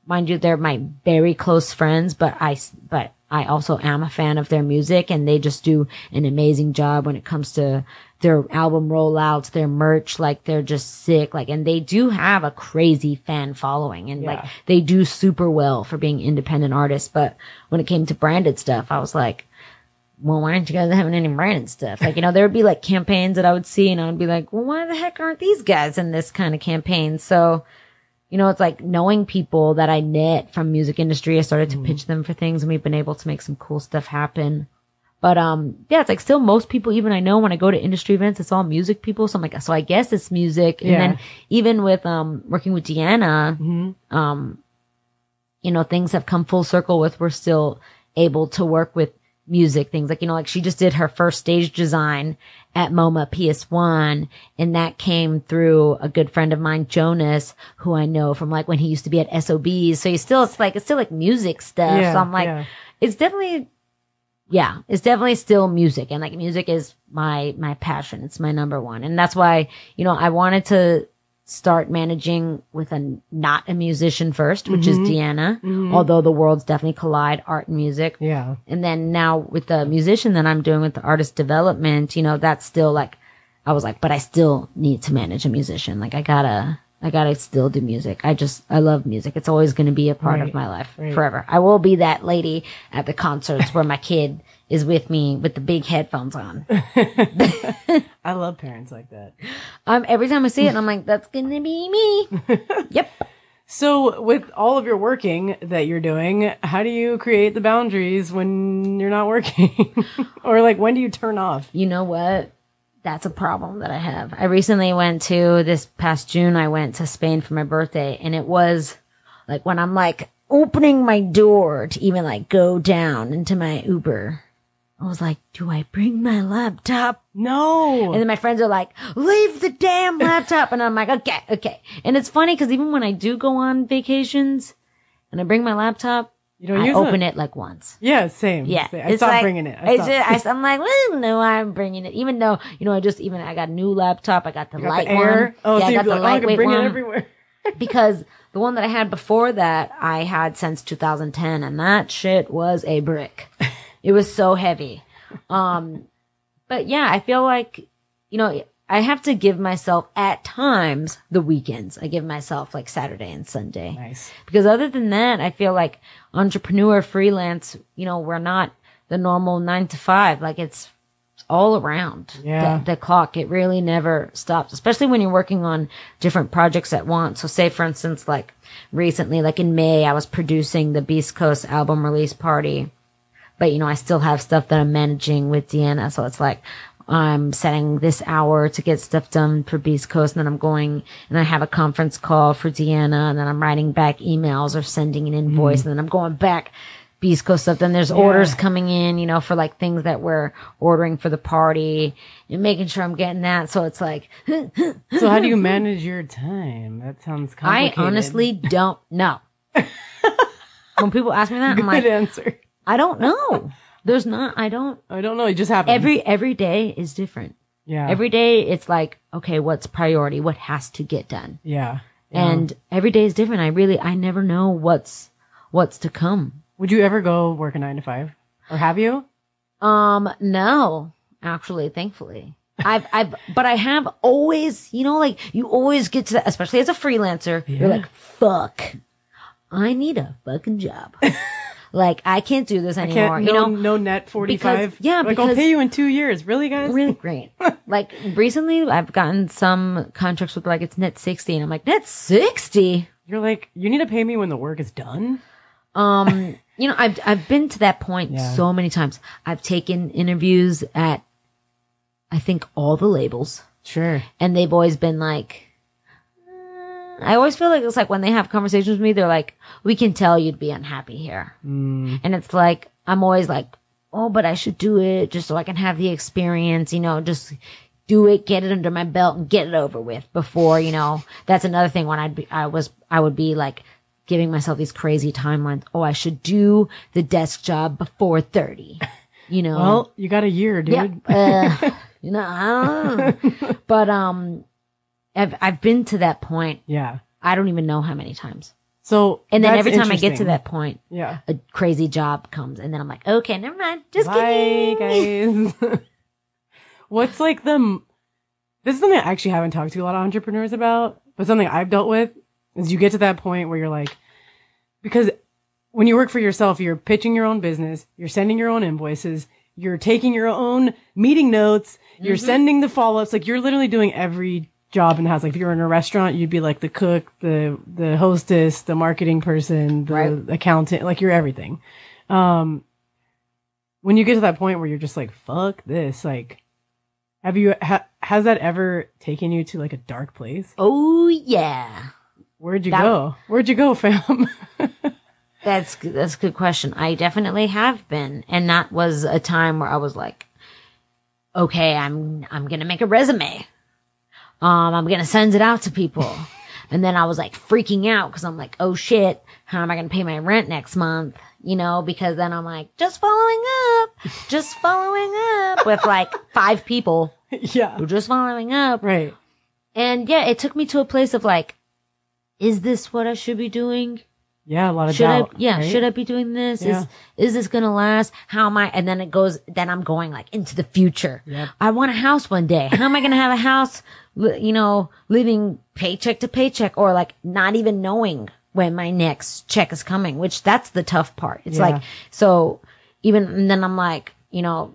S2: mind you, they're my very close friends, but I but I also am a fan of their music, and they just do an amazing job when it comes to their album rollouts, their merch. Like they're just sick. Like, and they do have a crazy fan following, and like they do super well for being independent artists. But when it came to branded stuff, I was like well, why aren't you guys having any branded stuff? Like, you know, there would be like campaigns that I would see and I would be like, well, why the heck aren't these guys in this kind of campaign? So, you know, it's like knowing people that I knit from music industry. I started to pitch them for things and we've been able to make some cool stuff happen. But, um, yeah, it's like still most people, even I know when I go to industry events, it's all music people. So I'm like, so I guess it's music. And
S1: Yeah.
S2: then even with, um, working with Deanna,
S1: Mm-hmm.
S2: um, you know, things have come full circle with we're still able to work with music things. Like, you know, like she just did her first stage design at MoMA PS1 and that came through a good friend of mine, Jonas, who I know from like when he used to be at SOBs. So he's still, it's like, it's still like music stuff.
S1: Yeah,
S2: so I'm like,
S1: yeah.
S2: it's definitely, yeah, it's definitely still music. And like music is my, my passion. It's my number one. And that's why, you know, I wanted to start managing with a not a musician first, which is mm-hmm. Deanna, mm-hmm. although the worlds definitely collide art and music.
S1: Yeah.
S2: And then now with the musician that I'm doing with the artist development, you know, that's still like, I was like, but I still need to manage a musician. Like I gotta, I gotta still do music. I just, I love music. It's always going to be a part
S1: Right,
S2: of my life
S1: right.
S2: forever. I will be that lady at the concerts where my kid is with me with the big headphones on.
S1: I love parents like that.
S2: Um, every time I see it, I'm like, that's going to be me. yep.
S1: So, with all of your working that you're doing, how do you create the boundaries when you're not working? or like when do you turn off?
S2: You know what? That's a problem that I have. I recently went to this past June, I went to Spain for my birthday and it was like when I'm like opening my door to even like go down into my Uber, I was like, do I bring my laptop?
S1: No.
S2: And then my friends are like, leave the damn laptop. And I'm like, okay, okay. And it's funny because even when I do go on vacations and I bring my laptop,
S1: you don't
S2: I open
S1: it.
S2: it like once.
S1: Yeah, same.
S2: Yeah.
S1: Same. I
S2: it's
S1: stopped
S2: like-
S1: bringing it. I
S2: just- I, am like, well, no, I'm bringing it. Even though, you know, I just even, I got a new laptop. I got the
S1: You got
S2: light
S1: the
S2: one.
S1: Oh,
S2: yeah,
S1: so
S2: I got the
S1: like, oh,
S2: lightweight
S1: bring
S2: one
S1: it everywhere.
S2: because the one that I had before that I had since 2010 and that shit was a brick. it was so heavy. Um, but yeah, I feel like, you know, I have to give myself at times the weekends. I give myself like Saturday and Sunday.
S1: Nice.
S2: Because other than that, I feel like entrepreneur, freelance, you know, we're not the normal nine to five. Like it's all around
S1: Yeah.
S2: the, the clock. It really never stops, especially when you're working on different projects at once. So say, for instance, like recently, like in May, I was producing the Beast Coast album release party, but you know, I still have stuff that I'm managing with Deanna. So it's like, I'm setting this hour to get stuff done for Beast Coast, and then I'm going and I have a conference call for Deanna, and then I'm writing back emails or sending an invoice, mm. and then I'm going back Beast Coast stuff. Then there's orders coming in, you know, for like things that we're ordering for the party and making sure I'm getting that. So it's like,
S1: So how do you manage your time? That sounds complicated.
S2: I honestly don't know. when people ask me that, I'm
S1: Good
S2: like,
S1: answer.
S2: I don't know. There's not, I don't,
S1: I don't know. It just happens.
S2: every, every day is different.
S1: yeah.
S2: Every day it's like, okay, what's priority? What has to get done?
S1: yeah. Yeah.
S2: And every day is different. I really, I never know what's, what's to come.
S1: would you ever go work a nine to five, or have you?
S2: Um, no, actually, thankfully. I've, I've, but I have always, you know, like you always get to that, especially as a freelancer, you're
S1: Yeah.
S2: like, fuck, I need a fucking job. like I can't do this anymore,
S1: Can't
S2: you
S1: no
S2: know?
S1: no net forty five.
S2: yeah,
S1: like I'll pay you in two years. Really, guys?
S2: Really great. like recently I've gotten some contracts with like it's net 60 and I'm like, net 60?
S1: You're like you need to pay me when the work is done.
S2: Um, you know, I've I've been to that point
S1: Yeah.
S2: so many times. I've taken interviews at I think all the labels
S1: Sure.
S2: and they've always been like I always feel like it's like when they have conversations with me, they're like, "We can tell you'd be unhappy here,"
S1: Mm,
S2: and it's like I'm always like, "Oh, but I should do it just so I can have the experience," you know, just do it, get it under my belt, and get it over with before you know. That's another thing when I'd be, I was, I would be like giving myself these crazy timelines. Oh, I should do the desk job before thirty, you know.
S1: well, you got a year, dude.
S2: Yeah, uh, you know, I don't know. but um, I've I've been to that point.
S1: Yeah.
S2: I don't even know how many times.
S1: So
S2: And then every time I get to that point,
S1: yeah.
S2: a crazy job comes, and then I'm like, okay, never mind, just
S1: Bye,
S2: kidding.
S1: guys. What's like the? This is something I actually haven't talked to a lot of entrepreneurs about, but something I've dealt with is you get to that point where you're like, because when you work for yourself, you're pitching your own business, you're sending your own invoices, you're taking your own meeting notes, you're
S2: Mm-hmm.
S1: sending the follow ups, like you're literally doing every job in the house. Like if you're in a restaurant, you'd be like the cook, the the hostess, the marketing person, the
S2: Right.
S1: accountant, like you're everything. Um, when you get to that point where you're just like, fuck this, like, have you, ha- has that ever taken you to like a dark place?
S2: Oh yeah,
S1: Where'd you
S2: That-
S1: go? Where'd you go, fam?
S2: that's that's a good question. I definitely have been, and that was a time where I was like, okay, I'm I'm gonna make a resume. Um, I'm gonna send it out to people. And then I was like freaking out because I'm like, oh shit, how am I going to pay my rent next month? You know, because then I'm like, just following up, just following up with like five people
S1: yeah.
S2: who just following up.
S1: Right.
S2: And yeah, it took me to a place of like, is this what I should be doing?
S1: Yeah. A lot of
S2: Should
S1: doubt.
S2: I, yeah,
S1: right?
S2: should I be doing this?
S1: Yeah.
S2: Is, is this going to last? How am I? And then it goes, then I'm going like into the future.
S1: Yep.
S2: I want a house one day. How am I going to have a house, you know, living paycheck to paycheck or like not even knowing when my next check is coming, which that's the tough part. It's
S1: Yeah.
S2: like, so even, and then I'm like, you know,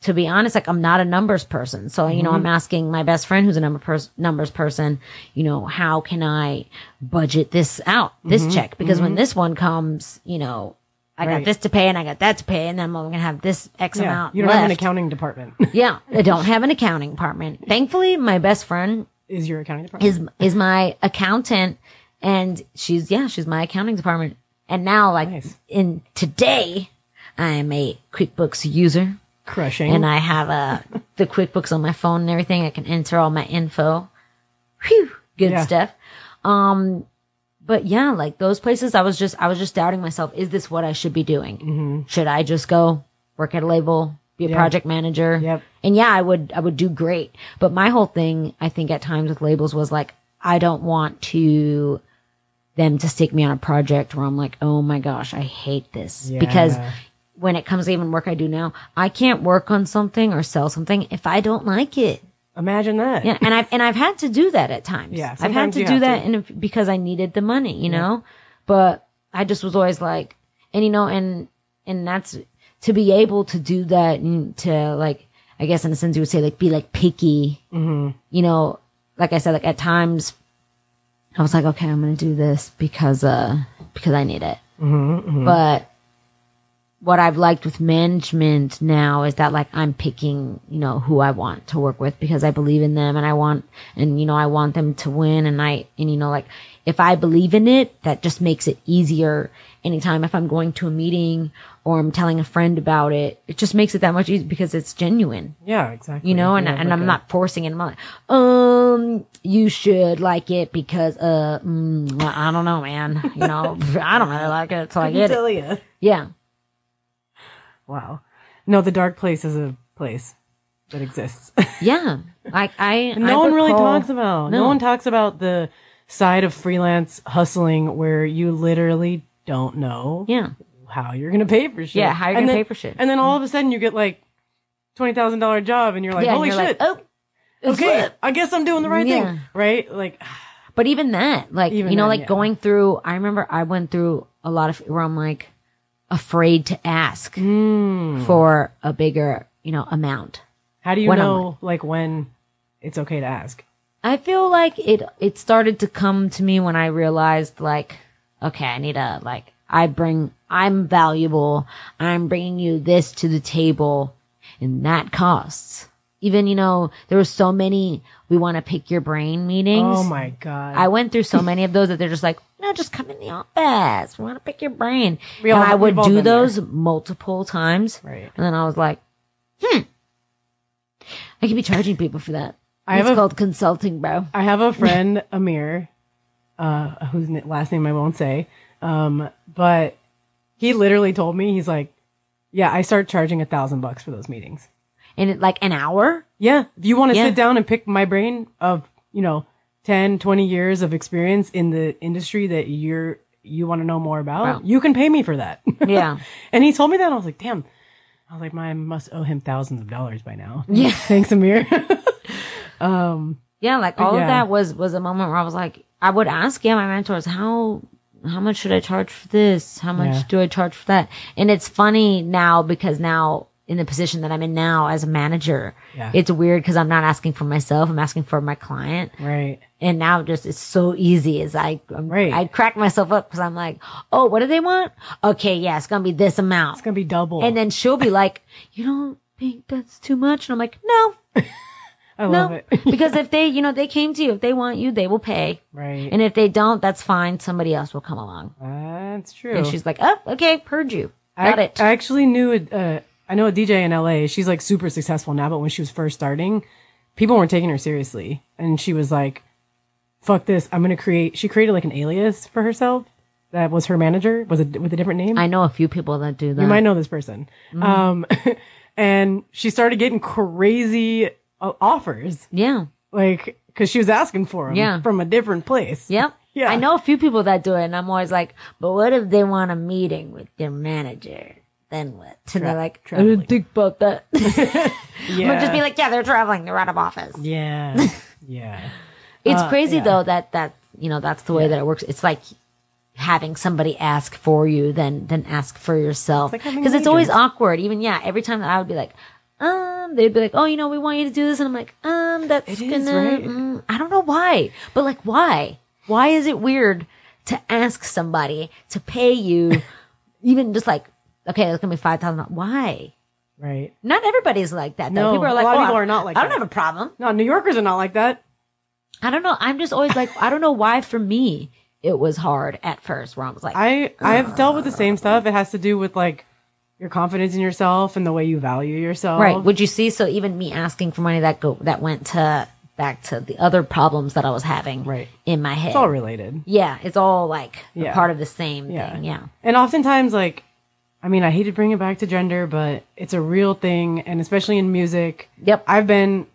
S2: to be honest, like I'm not a numbers person. So, you know,
S1: Mm-hmm.
S2: I'm asking my best friend who's a number pers- numbers person, you know, how can I budget this out, this check? Because when this one comes, you know, I.
S1: Right.
S2: got this to pay and I got that to pay and then I'm going to have this X
S1: Yeah.
S2: amount
S1: You don't
S2: left.
S1: have an accounting department.
S2: yeah. I don't have an accounting department. Thankfully, my best friend
S1: is your accounting department?
S2: is, is my accountant and she's, yeah, she's my accounting department. And now like
S1: Nice.
S2: in today, I am a QuickBooks user.
S1: Crushing.
S2: and I have uh, the QuickBooks on my phone and everything. I can enter all my info. Whew, good
S1: Yeah.
S2: stuff. Um, but yeah, like those places, I was just, I was just doubting myself. Is this what I should be doing? Mm-hmm. Should I just go work at a label, be a
S1: Yeah.
S2: project manager?
S1: Yep.
S2: And yeah, I would, I would do great. But my whole thing, I think at times with labels was like, I don't want to, them to stick me on a project where I'm like, oh my gosh, I hate this. Because when it comes to even work I do now, I can't work on something or sell something if I don't like it.
S1: Imagine that.
S2: Yeah, and I've and I've had to do that at times.
S1: Yeah,
S2: I've had to do that,
S1: to.
S2: if, because I needed the money, you know. But I just was always like, and you know, and and that's to be able to do that and to like, I guess in a sense you would say like be like picky,
S1: Mm-hmm.
S2: you know. Like I said, like at times, I was like, okay, I'm gonna do this because uh because I need it.
S1: Mm-hmm,
S2: But what I've liked with management now is that like I'm picking, you know, who I want to work with because I believe in them and I want, and you know, I want them to win and I, and you know, like if I believe in it, that just makes it easier anytime if I'm going to a meeting or I'm telling a friend about it, it just makes it that much easier because it's genuine,
S1: Yeah, exactly.
S2: you know, and,
S1: You have
S2: and
S1: like
S2: I'm not forcing it. I'm like, um, you should like it because, uh, mm, I don't know, man, you know, I don't really like it, so I get it.
S1: Ya.
S2: Yeah.
S1: Wow. No, the dark place is a place that exists.
S2: Yeah, like I.
S1: no
S2: I
S1: one really
S2: recall-
S1: talks about. No.
S2: No.
S1: one talks about the side of freelance hustling where you literally don't know
S2: Yeah,
S1: how you're gonna pay for shit.
S2: Yeah, how you're gonna
S1: then-
S2: pay for shit.
S1: And then all of a mm-hmm. sudden you get like twenty thousand dollar job, and you're like,
S2: yeah.
S1: holy
S2: you're
S1: shit.
S2: Like, oh,
S1: okay,
S2: lit."
S1: I guess I'm doing the right
S2: Yeah.
S1: thing, right? Like,
S2: But even that, like
S1: Even
S2: you know,
S1: then,
S2: like
S1: yeah.
S2: going through. I remember I went through a lot of where I'm like afraid to ask
S1: mm,
S2: for a bigger, you know, amount.
S1: how do you know like when it's okay to ask?
S2: I feel like it it started to come to me when I realized like okay, I need a like I bring I'm valuable. I'm bringing you this to the table and that costs. Even you know, there were so many we want to pick your brain meetings.
S1: Oh my god!
S2: I went through so many of those that they're just like, no, just come in the office. We want to pick your brain.
S1: We
S2: and
S1: all-
S2: I would do
S1: been there.
S2: those multiple times.
S1: Right.
S2: And then I was like, hmm, I could be charging people for that.
S1: I
S2: it's
S1: have a-
S2: called consulting, bro.
S1: I have a friend, Amir, uh, whose last name I won't say, um, but he literally told me he's like, "Yeah, I start charging a thousand bucks for those meetings.
S2: It, like an hour?
S1: Yeah, if you want to
S2: Yeah.
S1: sit down and pick my brain of you know 10, 20 years of experience in the industry that you're you want to know more about,
S2: Wow.
S1: you can pay me for that."
S2: Yeah.
S1: and he told me that, and I was like, "Damn." I was like, "I must owe him thousands of dollars by now."
S2: Yeah.
S1: Thanks, Amir. um,
S2: Yeah, like all
S1: Yeah.
S2: of that was was a moment where I was like, I would ask, yeah, my mentors, how how much should I charge for this? How much
S1: Yeah.
S2: do I charge for that? And it's funny now because now in the position that I'm in now as a manager,
S1: Yeah.
S2: it's weird because I'm not asking for myself, I'm asking for my client.
S1: right.
S2: And now just it's so easy as I I'm,
S1: Right.
S2: I crack myself up because I'm like, oh, what do they want? Okay, yeah, it's gonna be this amount.
S1: It's gonna be double.
S2: And then she'll be like, you don't think that's too much? And I'm like, no,
S1: I love
S2: no,
S1: it.
S2: because if they, you know, they came to you, if they want you, they will pay.
S1: right.
S2: And if they don't, that's fine. Somebody else will come along.
S1: That's true.
S2: And she's like, oh, okay, heard you. Got
S1: I,
S2: it.
S1: I actually knew a, uh, I know a DJ in LA. She's like super successful now, but when she was first starting, people weren't taking her seriously. And she was like, fuck this. I'm going to create, she created like an alias for herself that was her manager, was it with a different name?
S2: I know a few people that do that.
S1: you might know this person.
S2: Mm-hmm.
S1: Um, and she started getting crazy uh, offers,
S2: yeah.
S1: like, cause she was asking for them
S2: Yeah.
S1: from a different place.
S2: Yep.
S1: Yeah.
S2: I know a few people that do it, and I'm always like, but what if they want a meeting with their manager? Then what? And they're like, I didn't think about that.
S1: Yeah.
S2: But just be like, yeah, they're traveling. They're out of office.
S1: yeah. Yeah.
S2: It's
S1: Uh,
S2: crazy
S1: yeah.
S2: though that that you know that's the way that it works. It's like having somebody ask for you than than ask for yourself
S1: like having
S2: because
S1: an
S2: it's always
S1: agent.
S2: awkward. Even yeah, every time that I would be like, um, they'd be like, oh, you know, we want you to do this, and I'm like, um, that's
S1: It
S2: gonna.
S1: is, right?
S2: mm, I don't know why, but like, why? Why is it weird to ask somebody to pay you, even just like, okay, it's gonna be five thousand. Why?
S1: Right.
S2: Not everybody's like that. Though.
S1: No,
S2: people are like, a
S1: lot of
S2: oh,
S1: people
S2: I-
S1: are not like
S2: I don't
S1: that.
S2: have a problem.
S1: No, New Yorkers are not like that.
S2: I don't know. I'm just always like, I don't know why for me it was hard at first where I was like,
S1: I I've dealt with the same stuff. It has to do with like your confidence in yourself and the way you value yourself.
S2: Right. Would you see? So even me asking for money that go that went to back to the other problems that I was having
S1: Right.
S2: in my head.
S1: It's all related.
S2: Yeah, it's all like a
S1: Yeah.
S2: part of the same
S1: Yeah.
S2: thing. Yeah.
S1: And oftentimes, like, I mean, I hate to bring it back to gender, but it's a real thing. And especially in music,
S2: Yep.
S1: I've been,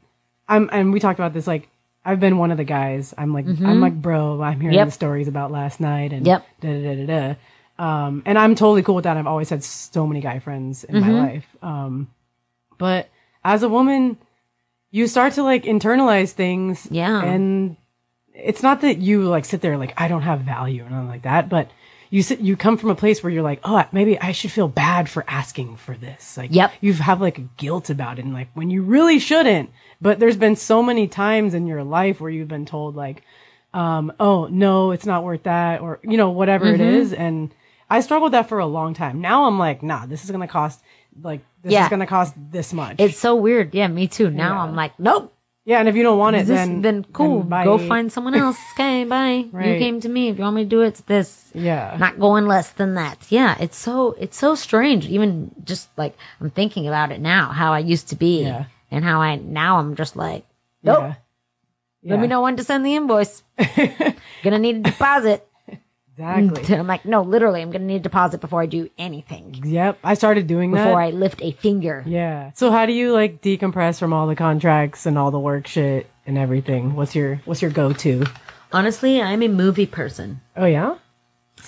S1: I'm, and we talked about this, like, I've been one of the guys. I'm like, I'm like, bro, I'm hearing
S2: Mm-hmm. Yep.
S1: the stories about last night and
S2: Yep.
S1: da da da da da. Um, and I'm totally cool with that. I've always had so many guy friends in
S2: Mm-hmm.
S1: my life. Um, but as a woman, you start to like internalize things.
S2: Yeah.
S1: And it's not that you like sit there like I don't have value or nothing like that, but you sit, you come from a place where you're like, oh, maybe I should feel bad for asking for this. Like,
S2: Yep.
S1: you have like a guilt about it, and like when you really shouldn't. But there's been so many times in your life where you've been told like, um, oh no, it's not worth that, or you know whatever it
S2: Mm-hmm.
S1: is, and I struggled with that for a long time. Now I'm like, nah, this is gonna cost like this
S2: Yeah.
S1: is gonna cost this much.
S2: It's so weird. Yeah, me too. Now
S1: Yeah.
S2: I'm like, nope.
S1: Yeah, and if you don't want it,
S2: This,
S1: then
S2: then, cool.
S1: bye.
S2: Go find someone else. Okay, bye. You came to me. If you want me to do it, it's this.
S1: Yeah.
S2: Not going less than that. Yeah, it's so it's so strange. Even just like I'm thinking about it now, how I used to be,
S1: Yeah.
S2: and how I now I'm just like, nope.
S1: Yeah.
S2: Let me know when to send the invoice. gonna need a deposit.
S1: Exactly.
S2: I'm like, no, literally, I'm gonna need a deposit before I do anything.
S1: Yep, I started doing that.
S2: Before I lift a finger.
S1: Yeah. So how do you like decompress from all the contracts and all the work shit and everything? What's your what's your go to?
S2: Honestly, I'm a movie person.
S1: Oh yeah?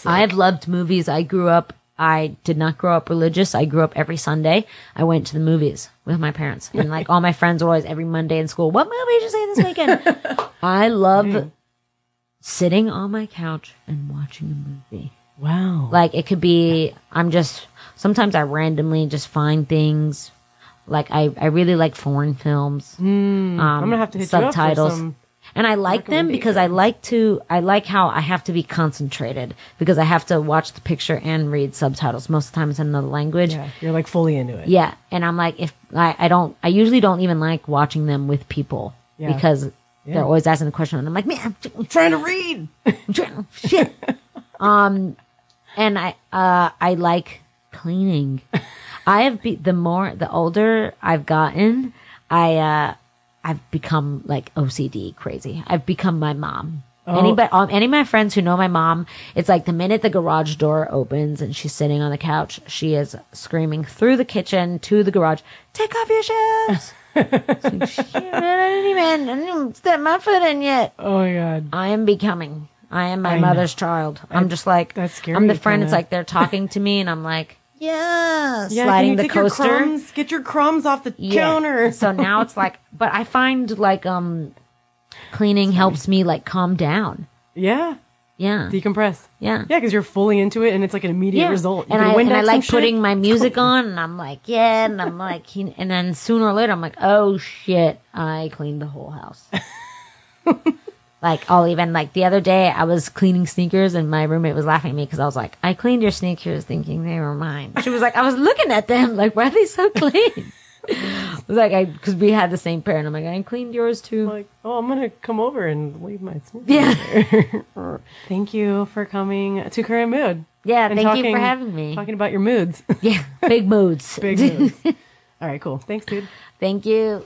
S2: I've loved movies. I grew up. I did not grow up religious. I grew up every Sunday. I went to the movies with my parents, and like all my friends were always every Monday in school. What movie did you see this weekend? I love mm. Sitting on my couch and watching a movie.
S1: Wow.
S2: Like it could be. I'm just sometimes I randomly just find things. Like I, I really like foreign films. um,
S1: I'm gonna have to hit
S2: subtitles.
S1: you up for some
S2: And I like them because I like to, I like how I have to be concentrated because I have to watch the picture and read subtitles most of the time it's in another language.
S1: Yeah, you're like fully into it.
S2: Yeah. And I'm like, if I, I don't, I usually don't even like watching them with people
S1: Yeah.
S2: because
S1: Yeah.
S2: they're always asking the question and I'm like, man, I'm trying to read. I'm trying, shit. um, and I, uh, I like cleaning. I have be, the more, the older I've gotten, I, uh, I've become like OCD crazy. I've become my mom. Anybody, um, any of my friends who know my mom, it's like the minute the garage door opens and she's sitting on the couch, she is screaming through the kitchen to the garage, "Take off your shoes!" It's like, "Shit, I didn't even, I didn't even step my foot in yet.
S1: Oh my god.
S2: I am becoming. I am my
S1: I know.
S2: mother's child. I'm just like
S1: that's scary,
S2: I'm the friend. It's
S1: kinda.
S2: like they're talking to me, and I'm like, yeah,
S1: Yeah, can
S2: sliding
S1: you
S2: the
S1: take
S2: coaster.
S1: Your crumbs, get your crumbs off the
S2: Yeah.
S1: counter.
S2: so now it's like, but I find like um, cleaning helps me like calm down.
S1: yeah.
S2: Yeah,
S1: Decompress.
S2: yeah.
S1: Yeah, because you're fully into it and it's like an immediate
S2: Yeah.
S1: result. You
S2: And I, and I like
S1: shit.
S2: putting my music on, and I'm like, yeah, and I'm like, he- and then sooner or later, I'm like, oh shit, I cleaned the whole house. like, I'll even like the other day, I was cleaning sneakers, and my roommate was laughing at me because I was like, I cleaned your sneakers, thinking they were mine. She was like, I was looking at them, like, why are they so clean? I was like, I because we had the same pair, and I'm like, I cleaned yours too.
S1: like, oh, I'm gonna come over and leave my sneakers
S2: Yeah.
S1: Thank you for coming to Current Mood.
S2: Yeah, thank you for having me.
S1: Talking about your moods.
S2: Yeah, big moods.
S1: Big moods. All right, cool. Thanks, dude.
S2: Thank you.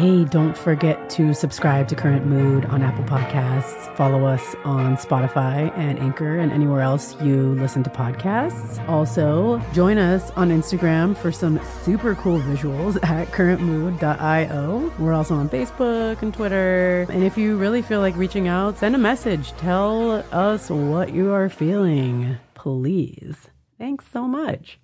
S1: Hey, don't forget to subscribe to Current Mood on Apple Podcasts. Follow us on Spotify and Anchor and anywhere else you listen to podcasts. Also, join us on Instagram for some super cool visuals at currentmood.io. We're also on Facebook and Twitter. And if you really feel like reaching out, send a message. Tell us what you are feeling, please. Thanks so much.